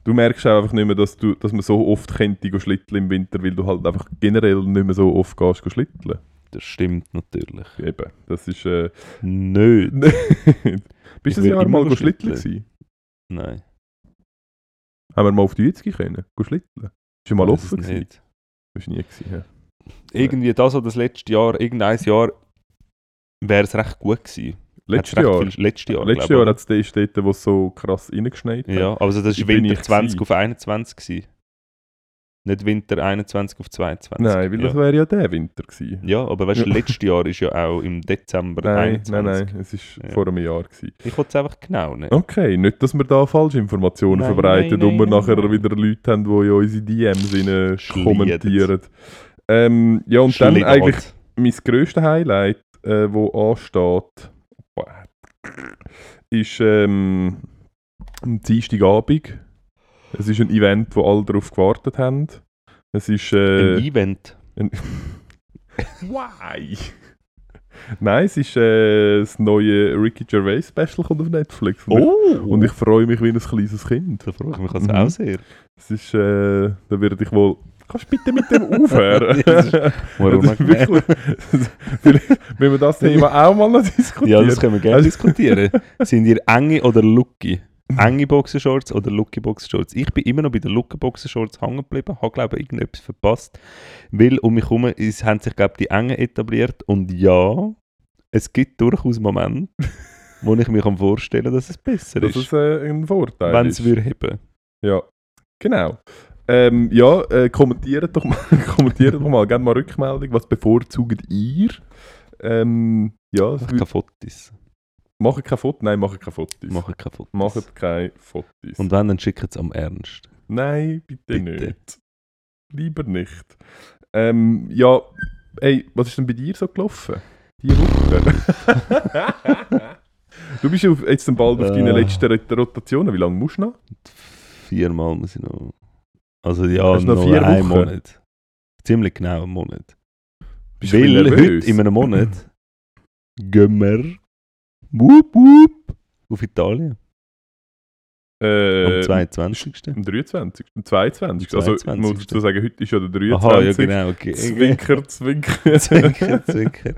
du merkst auch einfach nicht mehr, dass, du, dass man so oft könnte schlitteln im Winter, weil du halt einfach generell nicht mehr so oft gehst schlitteln.
das stimmt natürlich.
Eben, das ist... Äh,
Nicht. [laughs]
Bist du das Jahr mal schlitteln gewesen?
Nein.
Haben wir mal auf die Jetzige können? Go schlitteln? Ist ja mal
weiß
offen gewesen?
nicht.
Bist du nie gewesen, ja.
Irgendwie das oder das letzte Jahr, irgendein Jahr, wäre es recht gut gewesen.
Letztes Jahr?
Viel, letztes Jahr,
Letztes Jahr hat es den dort, wo es so krass reingeschneit hat.
Ja, also das war Winter
ich
20
gewesen?
auf 21 gewesen. Nicht Winter 21 auf 22.
Nein, weil
ja.
das wäre ja der Winter gewesen.
Ja, aber weißt du,
Ja. [laughs]
letztes Jahr ist ja auch im Dezember
Nein,
21.
nein, nein, es war
Ja.
vor einem Jahr. Gewesen.
Ich wollte es einfach genau nicht.
Okay, nicht, dass wir da falsche Informationen
Nein,
verbreiten
nein,
und wir nachher wieder Leute haben, die in unsere DMs rein kommentieren. Ähm, ja, und dann
Schliedert.
eigentlich mein grösstes Highlight, äh, wo ansteht, ist ähm, am Dienstagabend. Es ist ein Event, wo alle darauf gewartet haben. Es ist... Äh,
Ein Event.
ein [laughs] Why? Nein, es ist äh, das neue Ricky Gervais Special kommt auf Netflix. Und,
Oh!
ich, und ich freue mich wie ein kleines Kind.
da freue ich mich also
Mhm.
auch sehr.
Es ist, äh, da werde ich wohl, Kannst bitte mit dem aufhören? [laughs]
Das ist mir
Das wirklich, vielleicht müssen wir das Thema auch mal noch diskutieren.
Ja, das können wir gerne
Also-
diskutieren. [laughs] Sind ihr enge oder Lucky? Enge Boxershorts oder Lucky Boxershorts? Ich bin immer noch bei den Lucky Boxershorts hängen geblieben, habe glaube ich irgendetwas verpasst, weil um mich herum ist, haben sich glaube die engen etabliert und ja, es gibt durchaus Momente, wo ich mir kann vorstellen dass es besser
dass
ist,
es äh, ein Vorteil
wenn
ist.
es würde heben.
Ja, genau. Ähm, ja, äh, kommentiert doch mal, [laughs] kommentiert doch mal, gebt mal Rückmeldung, was bevorzugt ihr? Ähm, ja, es
Mach
wür-
keine Fotos.
machen keine Fotos? Nein, machen keine Fotos.
Mach keine Fotos.
Macht keine Fotos.
Und wenn, dann schickt es am Ernst.
Nein, bitte,
Bitte.
nicht. Lieber nicht. Ähm, ja, ey, was ist denn bei dir so gelaufen? Die Woche? [laughs] du bist jetzt bald auf
Äh.
letzten Rot- Rotationen. Wie lange musst du noch?
Viermal muss ich noch. Also ja,
Hast noch
noch,
vier
einen
Wochen?
Monat. Ziemlich genau einen Monat.
Bist
Weil heute in einem Monat [laughs] gehen wir wup, wup, auf Italien.
Äh,
Am 22.
Am 23. Am 22.
Am
Also,
22..
ich muss dazu sagen, heute ist ja der 23.
Aha, ja genau. Okay.
Zwinker, [laughs] zwinker.
zwinker, zwinker.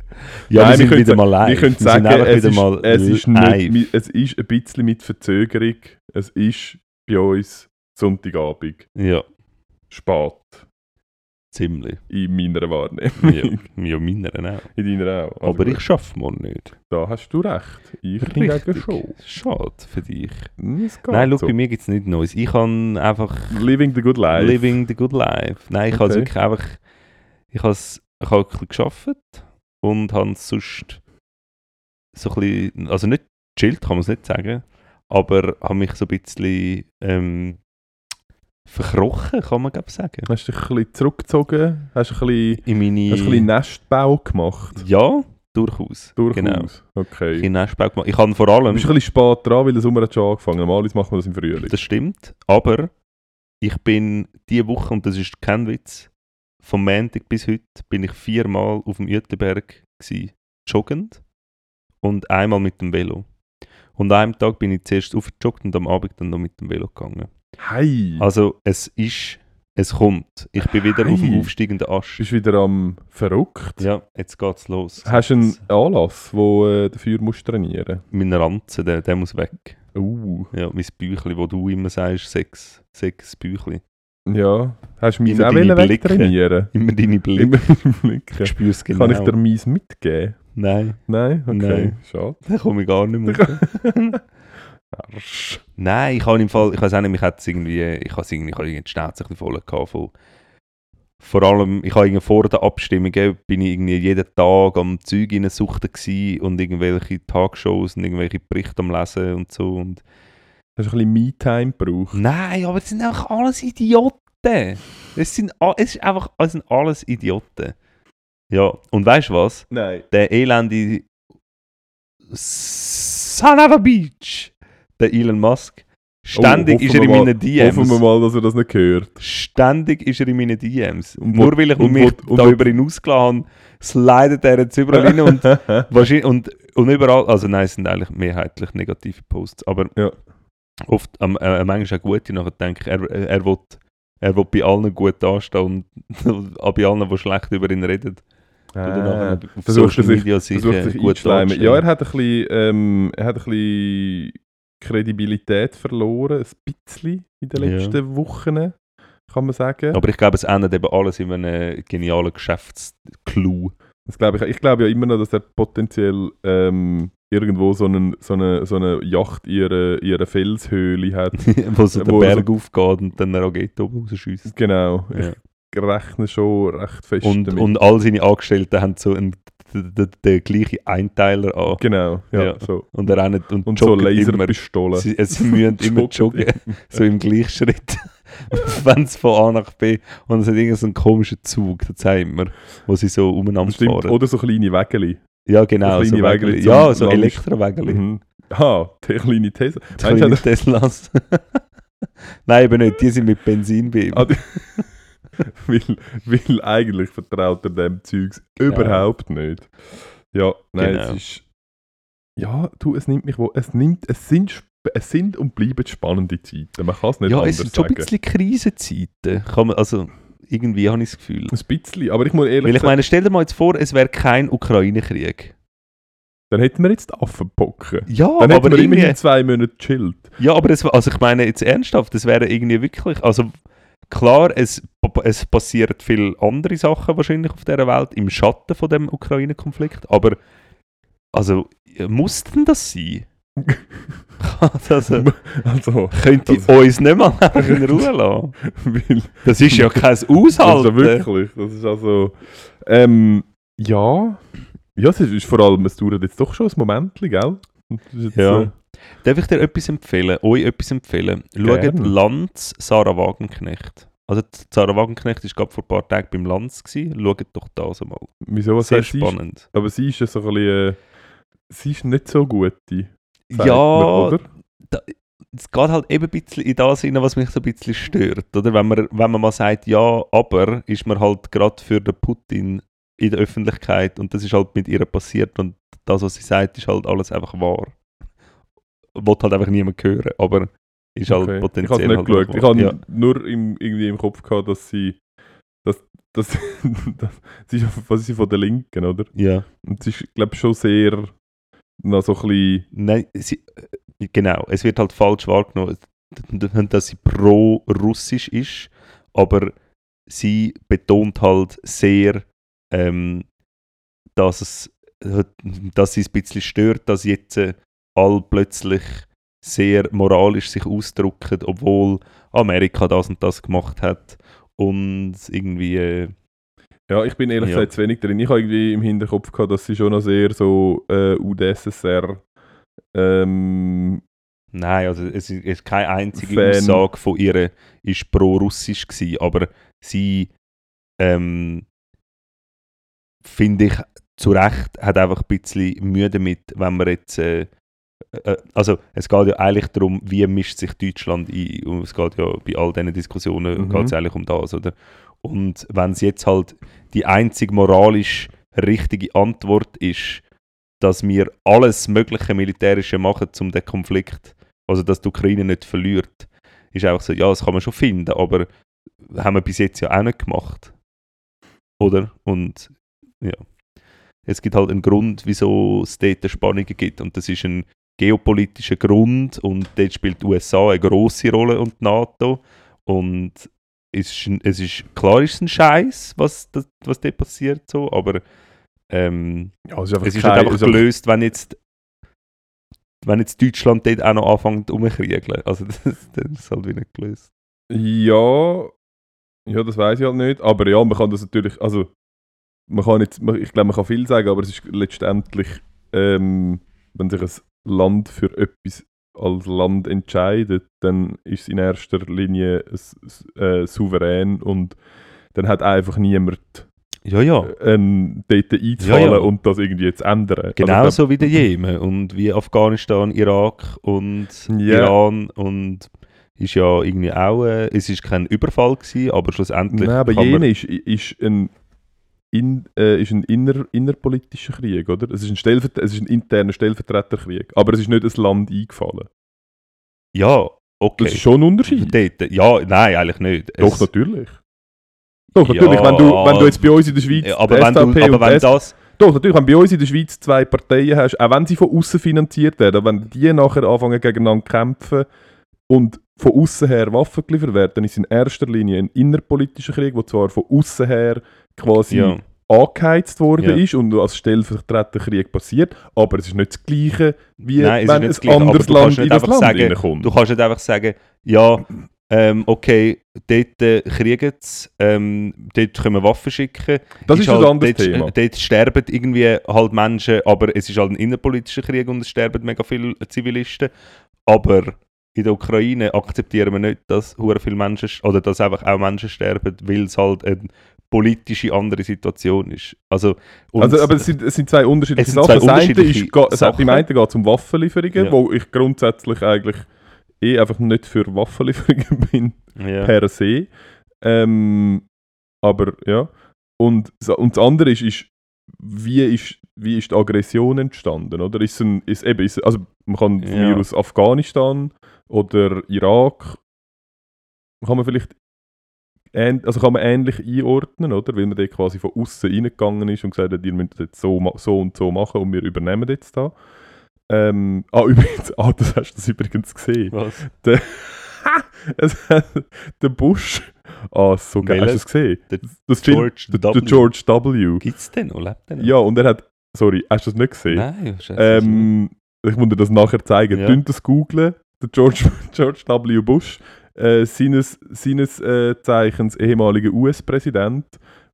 Ja,
Nein,
wir sind wieder mal live.
Können
sind
sagen, es
wieder
ist,
mal
es, ist nicht, es ist ein bisschen mit Verzögerung. Es ist bei uns Sonntagabend.
Ja,
Spät.
ziemlich.
In meiner Wahrnehmung.
Ja, ja meiner auch.
In deiner auch. Also
Aber ich schaffe mal nicht.
Da hast du recht. Ich
Richtig.
schon.
Schade für dich. Nein, schau,
so.
bei mir gibt es nichts Neues. Ich kann einfach
Living the good life.
living the good life. Nein, ich habe
Okay.
wirklich einfach... Ich habe es ich habe ein bisschen gearbeitet und habe es sonst so ein bisschen... Also nicht chillt, kann man es nicht sagen. Aber habe mich so ein bisschen... Ähm, verkrochen, kann man glaube sagen.
Hast du dich ein bisschen zurückgezogen? Hast du ein bisschen,
In meine...
hast du ein bisschen Nestbau gemacht?
ja, durchaus.
Durchaus.
Genau.
Okay.
Ich habe Nestbau gemacht. Ich habe vor
Du
allem...
bist ein bisschen spät dran, weil der Sommer hat schon angefangen. Normalerweise machen wir das im Frühling.
Das stimmt, aber ich bin diese Woche, und das ist kein Witz, vom Montag bis heute bin ich viermal auf dem gsi, joggend und einmal mit dem Velo. Und an einem Tag bin ich zuerst aufgejoggt und am Abend dann noch mit dem Velo gegangen.
Hey!
Also es ist, es kommt. Ich bin wieder auf dem
Hey.
aufsteigenden Ast.
bist wieder am verrückt.
Ja, jetzt geht's los.
Hast du einen Anlass, wo äh, dafür musst trainieren
Mein Ranzen, der, der muss weg.
Uh.
Ja, mein Büchli, wo du immer sagst, sechs, sechs Büchli.
Ja. Hast du
Immer
auch wegtrainieren? [laughs]
Immer deine Blicke.
Immer deine Blicke.
Ich spür's genau.
Kann ich dir meins mitgeben?
Nein.
Nein? Okay.
Nein.
Schade.
Da komme ich gar nicht mehr. [laughs]
Arsch.
Nein, ich habe im Fall, ich weiß auch nicht, mich hat es irgendwie, ich habe es irgendwie, ich habe irgendwie die Schnauze ein bisschen voll gehabt von, vor allem, ich habe irgendwie vor der Abstimmung, bin ich irgendwie jeden Tag am Zeug suchten gsi und irgendwelche Tagshows und irgendwelche Berichte am Lesen und so und
Hast du ein bisschen Me-Time gebraucht?
Nein, aber das sind einfach alles Idioten. Es sind, es ist einfach, es sind alles Idioten. Ja, und weißt du was?
Nein.
der elende Son of a Beach, der Elon Musk. Ständig
Oh,
ist er in meinen
mal- Hoffen wir
DMs.
mal, dass er das nicht hört.
Ständig ist er in meinen DMs.
Und
Nur weil ich
und
mich
und
da über ihn ausgelassen habe, slidet er jetzt überall rein und, [laughs] wahrscheinlich, und, und überall, also nein, es sind eigentlich mehrheitlich negative Posts, aber
Ja.
oft, am- äh, manchmal auch gute, nachher denke ich, er, er, er will er will bei allen gut dastehen und [laughs] auch bei allen, die schlecht über ihn reden.
Ah, versucht er sich- versucht
äh,
sich
gut
einzuschleimen. Ja, er hat ein bisschen, ähm, er hat ein bisschen Kredibilität verloren, ein bisschen in den
Ja.
letzten Wochen, kann man sagen.
Aber ich glaube, es endet eben alles in einem genialen Geschäftsclou.
Das glaube ich, ich glaube ja immer noch, dass er potenziell ähm, irgendwo so, einen, so, eine, so eine Yacht in ihrer, ihrer Felshöhle hat. [laughs]
wo so der
Wo
Berg aufgeht und dann eine Rakete oben rausschießt.
genau.
Ja.
Ich rechne schon recht fest
Und,
damit.
und all seine Angestellten haben so einen, den, den gleichen Einteiler an.
genau, ja,
Ja.
so.
Und er rennt und,
Und so. Laserpistolen.
Sie, sie müssen [laughs] immer
Joggen
so im Gleichschritt. [laughs] Wenn es von A nach B und es hat irgendeinen so einen komischen Zug, das sagen wir, wo sie so umeinander
Stimmt.
fahren.
Oder so kleine Wägeli.
ja, genau.
so
So
kleine
Wägeli.
Wägeli
ja, so Elektrowägeli.
Mhm. Ah, der kleine Tesla.
Die kleinen
hat
Teslas. [laughs] Nein, eben nicht. Die sind mit Benzin bei ihm.
Ah, die- [laughs] weil, weil eigentlich vertraut er dem Zeugs überhaupt nicht. Ja, nein,
Genau.
es ist. Ja, du, es nimmt mich wo. Es nimmt, es sind, es sind und bleiben spannende Zeiten. Man kann es nicht
ja,
anders
es sind schon ein
sagen.
bisschen Krisenzeiten. Kann man, also, irgendwie habe ich das Gefühl.
Ein bisschen, aber ich muss ehrlich
Weil ich
sagen,
meine, stell dir mal jetzt vor, es wäre kein Ukraine-Krieg.
dann hätten wir jetzt Affenpocken.
Ja,
Dann hätten
aber
wir immerhin zwei Monate chillt.
ja, aber es, also ich meine jetzt ernsthaft, das wäre irgendwie wirklich, also klar, es, es passieren viele andere Sachen wahrscheinlich auf dieser Welt im Schatten von dem Ukraine-Konflikt, aber also muss denn das sein? [laughs] [laughs] also,
Also,
könnt ihr
Also-
uns nicht mal in Ruhe [laughs] lassen?
weil,
Das ist ja kein
also
Aushalten.
wirklich, das ist also, ähm, ja, ja, es ist vor allem, es dauert jetzt doch schon ein Moment, gell?
Ja.
äh,
Darf ich dir etwas empfehlen, euch etwas empfehlen? Schaut. Lanz Sarah Wagenknecht. Also Sarah Wagenknecht war gerade vor ein paar Tagen beim Lanz. Gewesen. Schaut doch das mal.
wieso, was
Sehr
heißt, sie ist,
spannend.
aber sie ist ja so ein bisschen, äh, sie ist nicht so gut, die,
Ja,
man, oder?
es geht halt eben ein bisschen in das hinein, was mich so ein bisschen stört. Oder? Wenn, man, wenn man mal sagt, ja, aber ist man halt gerade für den Putin in der Öffentlichkeit und das ist halt mit ihr passiert und das, was sie sagt, ist halt alles einfach wahr. Wollte halt einfach niemand hören, aber ist halt
Okay.
potenziell
Ich habe
halt
nicht geschaut. Ich habe
ja.
nur im, irgendwie im Kopf gehabt, dass sie, dass, dass, [laughs] dass sie, ist- was ist sie von der Linken, oder?
ja.
Und sie ist, glaube ich, schon sehr, noch so ein bisschen,
Nein, sie, äh, genau, es wird halt falsch wahrgenommen, [laughs] dass sie pro-russisch ist, aber sie betont halt sehr, ähm, dass, es, dass sie es ein bisschen stört, dass jetzt äh, all plötzlich sehr moralisch sich ausdrücken, obwohl Amerika das und das gemacht hat und irgendwie, äh,
ja, ich bin ehrlich
Ja.
gesagt zu wenig drin. Ich habe irgendwie im Hinterkopf gehabt, dass sie schon noch sehr so äh, UdSSR ähm,
Nein, also es ist, keine einzige
Fan.
Aussage von ihr ist pro-russisch gewesen, aber sie, ähm, finde ich, zu Recht hat einfach ein bisschen Mühe damit, wenn man jetzt, äh, also es geht ja eigentlich darum, wie mischt sich Deutschland ein und es geht ja bei all diesen Diskussionen
Mhm.
geht es eigentlich um das, oder? Und wenn es jetzt halt die einzig moralisch richtige Antwort ist, dass wir alles mögliche Militärische machen, um den Konflikt, also dass die Ukraine nicht verliert, ist einfach so, ja, das kann man schon finden, aber haben wir bis jetzt ja auch nicht gemacht. Oder? Und ja. Es gibt halt einen Grund, wieso es dort Spannungen gibt. Und das ist ein geopolitischer Grund und dort spielt die USA eine große Rolle und die NATO. Und es ist, es ist klar ist es ein Scheiß, was, das, was dort passiert, so, aber ähm,
ja, es ist
es ist
kein-
nicht einfach
einfach-
gelöst, wenn jetzt, wenn jetzt Deutschland dort auch noch anfängt umzukriegeln. Also [laughs] das, das ist halt wie nicht gelöst.
Ja, ja, das weiß ich halt nicht. Aber ja, man kann das natürlich, also man kann jetzt, ich glaube, man kann viel sagen, aber es ist letztendlich, ähm, wenn sich ein Land für etwas als Land entscheidet, dann ist es in erster Linie äh, souverän und dann hat einfach niemand
Ja, ja.
ähm, dort einzufallen
Ja, ja.
und das irgendwie zu ändern.
Genauso
Also,
wie der Jemen und wie Afghanistan, Irak und
Ja.
Iran und ist ja irgendwie auch, äh, es ist kein Überfall gewesen, aber schlussendlich
Nein, aber jene ist, ist ein, in, äh, ist ein inner, innerpolitischer Krieg, oder? Es ist ein, Stellvert es ist ein interner Stellvertreterkrieg, aber es ist nicht ein Land eingefallen.
Ja, okay.
Das ist schon ein Unterschied.
Dort, ja, nein, eigentlich nicht.
Doch,
Es-
natürlich. Doch,
Ja,
natürlich, wenn, du, wenn du jetzt bei uns in der Schweiz
Ja, aber wenn, du, aber wenn das...
Doch, natürlich, wenn du bei uns in der Schweiz zwei Parteien hast, auch wenn sie von außen finanziert werden, wenn die nachher anfangen gegeneinander zu kämpfen und von außen her Waffen geliefert werden, dann ist es in erster Linie ein innerpolitischer Krieg, der zwar von außen her quasi
Ja,
angeheizt worden
Ja.
ist und als Stellvertreterkrieg passiert, aber es ist nicht das Gleiche, wie
Nein, es ist
wenn ein
Gleiche,
anderes Land in das Land
sagen,
reinkommt.
du kannst nicht einfach sagen, ja, ähm, okay, dort äh, kriegen sie, ähm, dort können wir Waffen schicken.
das ist
halt,
ein anderes
dort,
Thema.
Dort sterben irgendwie halt Menschen, aber es ist halt ein innerpolitischer Krieg und es sterben mega viele Zivilisten. Aber in der Ukraine akzeptieren wir nicht, dass viele Menschen sch- oder dass einfach auch Menschen sterben, weil es halt eine politische andere Situation ist. Also,
Also, aber es sind, es sind zwei unterschiedliche
Es sind
Sachen.
zwei
das eine
unterschiedliche
im einen geht es um Waffenlieferungen,
Ja.
wo ich grundsätzlich eigentlich eh einfach nicht für Waffenlieferungen [laughs] bin,
ja.
per se. Ähm, aber ja. Und, und das andere ist, ist, wie ist, wie ist die Aggression entstanden? Oder? Ist ein, ist eben, ist, also man kann von
Ja.
mir aus Afghanistan oder Irak, kann man vielleicht also kann man ähnlich einordnen, oder? Weil man dort quasi von außen reingegangen ist und gesagt hat, ihr müsst das jetzt so, so und so machen und wir übernehmen jetzt da. Ähm, ah, [laughs] übrigens, ah, das hast du das übrigens gesehen.
Was? [laughs]
Hat- der Bush. Ah, so geil. Hast du es gesehen?
Der
Das Film-
George
der, der
W.
George W.
Gibt es den noch? Lebt der noch?
Ja, und er hat. Sorry, hast du das nicht gesehen?
Nein, scheiße.
Ähm, ich muss dir das nachher zeigen.
Ja.
Ja. das googlen. Der George, [laughs] George W. Bush, äh, seines, seines äh, Zeichens ehemaliger US-Präsident,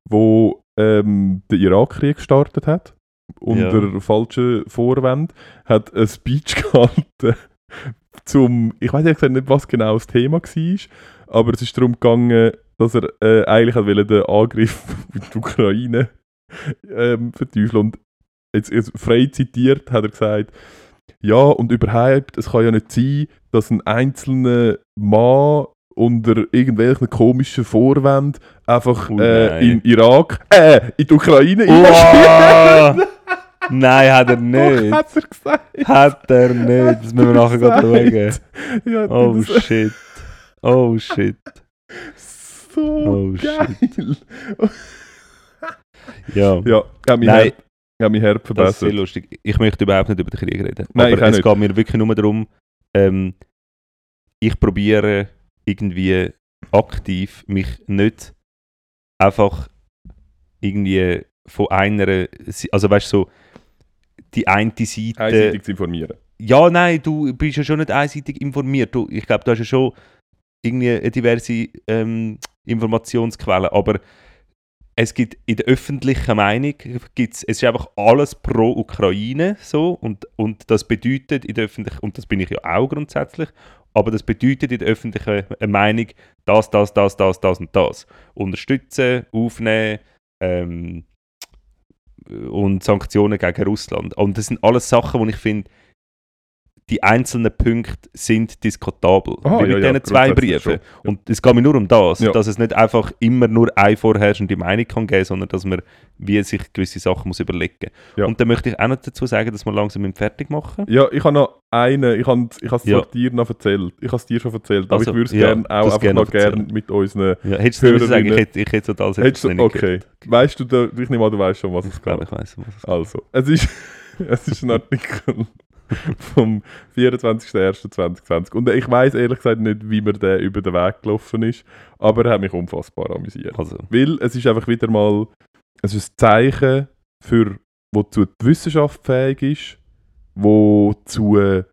wo ähm, den Irakkrieg gestartet hat, unter falschen Vorwand, hat ein Speech [laughs] gehalten zum, ich weiß ehrlich gesagt nicht, was genau das Thema war, aber es ist darum gegangen, dass er äh, eigentlich hat den Angriff [laughs] in die Ukraine ähm, verteufeln und jetzt, jetzt frei zitiert hat er gesagt, ja und überhaupt, es kann ja nicht sein, dass ein einzelner Mann unter irgendwelchen komischen Vorwänden einfach
Oh
äh, in Irak, äh, in die Ukraine.
Wow! [laughs] Nein, hat er
Doch,
nicht.
hat er gesagt.
Hat er nicht. Das müssen wir nachher gerade schauen.
Ja,
Oh shit. Oh shit.
so
Oh,
geil.
Ja,
Ja, hat mich,
Nein,
Herz, hat mich Herz
das ist sehr
verbessert.
lustig. Ich möchte überhaupt nicht über den Krieg reden.
Nein,
aber es
nicht.
geht mir wirklich nur darum, ähm, ich probiere irgendwie aktiv mich nicht einfach irgendwie von einer, also weißt du, so, die eine Seite.
Einseitig zu informieren.
Ja, nein, du bist ja schon nicht einseitig informiert. Du, ich glaube, du hast ja schon irgendwie eine diverse ähm, Informationsquellen, aber es gibt in der öffentlichen Meinung, gibt's, es ist einfach alles pro Ukraine so und, und das bedeutet in der öffentlichen, und das bin ich ja auch grundsätzlich, aber das bedeutet in der öffentlichen Meinung das, das, das, das, das und das. Unterstützen, aufnehmen, ähm, und Sanktionen gegen Russland. Und das sind alles Sachen, wo ich finde, die einzelnen Punkte sind diskutabel.
Aha,
Wie
ja,
mit
ja,
diesen zwei
grundsätzlich
Briefen. Und es geht mir nur um das,
Ja.
dass es nicht einfach immer nur eine vorherrschende Meinung kann geben, sondern dass man wie sich gewisse Sachen muss überlegen
Ja.
Und dann möchte ich auch noch dazu sagen, dass wir langsam müssen fertig machen
Ja, ich habe noch einen, ich habe ich es
Ja.
dir noch erzählt. Ich habe es dir schon erzählt, aber
Also,
ich würde es
ja,
gerne auch einfach
gerne
noch gerne mit unseren...
ja, Hättest du sagen, ich hätte, ich hätte total
Hättest du, okay, weißt du, ich nehme an, du weißt schon, was es
Ich glaube,
geht.
ich weiß, was es
Also, es ist, [laughs] es ist ein Artikel [laughs] vom 24.01.2020 und ich weiß ehrlich gesagt nicht, wie mir der über den Weg gelaufen ist, aber er hat mich unfassbar amüsiert.
Also,
Weil es ist einfach wieder mal es ist ein Zeichen, für, wozu die Wissenschaft fähig ist, wo zu äh,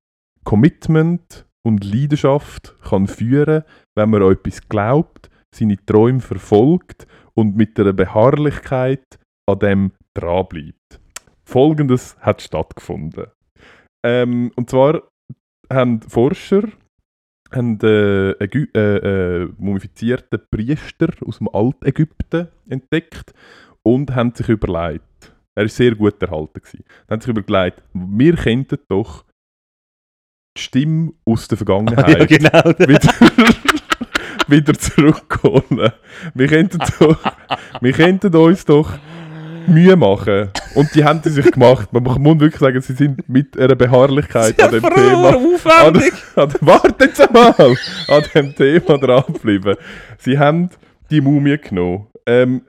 Commitment und Leidenschaft kann führen, wenn man an etwas glaubt, seine Träume verfolgt und mit einer Beharrlichkeit an dem dranbleibt. Folgendes hat stattgefunden. Ähm, und zwar haben Forscher haben, äh, Ägy äh, äh, mumifizierten Priester aus dem Altägypten entdeckt und haben sich überlegt, er war sehr gut erhalten, gewesen, haben sich überlegt, wir könnten doch die Stimme aus der [laughs]
ja,
Vergangenheit
genau. [laughs]
wieder, wieder zurückholen. Wir könnten, doch, wir könnten uns doch Mühe machen. Und die haben sie sich gemacht. Man muss wirklich sagen, sie sind mit einer Beharrlichkeit an dem Thema. An,
aufwendig.
an, warte jetzt einmal! An dem Thema dranbleiben. Sie haben die Mumie genommen. Ähm,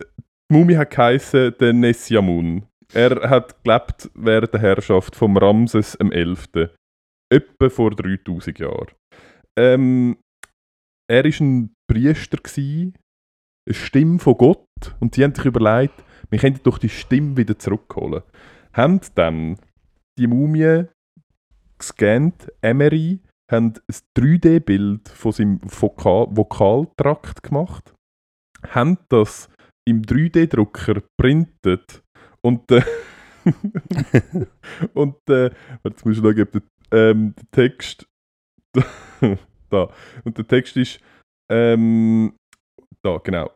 die Mumie hat geheissen, der Nesyamun. Er hat gelebt während der Herrschaft vom Ramses XI. Etwa vor 3000 Jahren. Ähm, er war ein Priester, eine Stimme von Gott. Und sie haben sich überlegt, wir könnten doch die Stimme wieder zurückholen. Haben dann die Mumie gescannt, Emery, haben ein 3D-Bild von seinem Vokal Vokaltrakt gemacht, haben das im 3D-Drucker printet und äh, [laughs] und äh, jetzt muss ich schauen, ob der, ähm, der Text [laughs] da und der Text ist ähm, da genau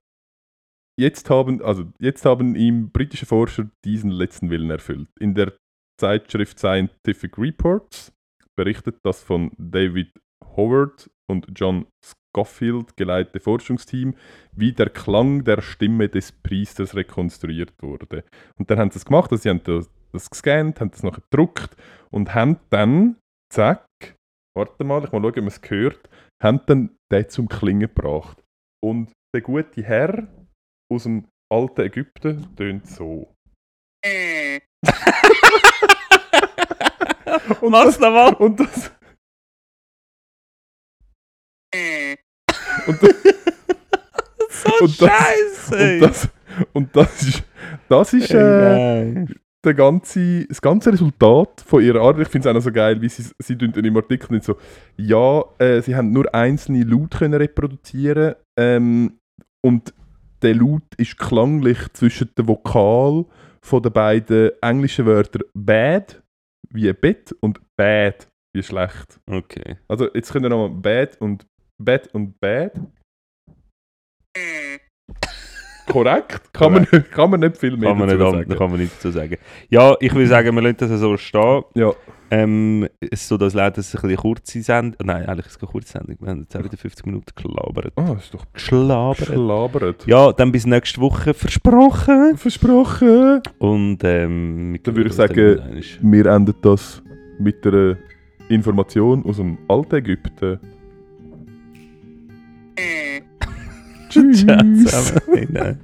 jetzt haben also jetzt haben ihm britische Forscher diesen letzten Willen erfüllt in der Zeitschrift Scientific Reports berichtet das von David Howard und John Scofield geleitete Forschungsteam, wie der Klang der Stimme des Priesters rekonstruiert wurde. Und dann haben sie es gemacht, also sie haben das, das gescannt, haben das noch gedruckt und haben dann, zack, warte mal, ich mal schauen, ob man es gehört, haben dann den zum Klingen gebracht. Und der gute Herr aus dem alten Ägypten tönt so. und,
Was
das,
nochmal?
und das. Und, das- [laughs]
So
und das-
scheiße!
und das, und das ist, das ist äh, der ganze, das ganze Resultat von ihrer Arbeit. Ich finde es auch noch so geil, wie sie, sie tun dann im Artikel nicht so, ja, äh, sie haben nur einzelne Laute können reproduzieren ähm, und der Laut ist klanglich zwischen dem Vokal von den beiden englischen Wörtern bad, wie Bett, und bad, wie schlecht.
Okay.
Also jetzt können wir nochmal bad und bad und bad. Korrekt. [laughs] Kann, Man, nicht, kann man nicht viel mehr
Kann man, nicht,
dazu
an-
sagen.
kann man nichts dazu sagen. Ja, ich würde sagen, wir lassen das so stehen.
Ja,
Ähm, es ist so, dass leider es ein bisschen kurze Sendung... Nein, eigentlich ist es keine kurze Sendung. Wir haben jetzt auch wieder 50 Minuten gelabert.
ah, das ist doch
Geschlabert.
geschlabert.
Ja, dann bis nächste Woche versprochen.
Versprochen.
Und ähm,
Dann würde ich sagen, Wir enden das mit einer Information aus dem alten Ägypten.
einmal.
Tschüss.
Ciao zusammen.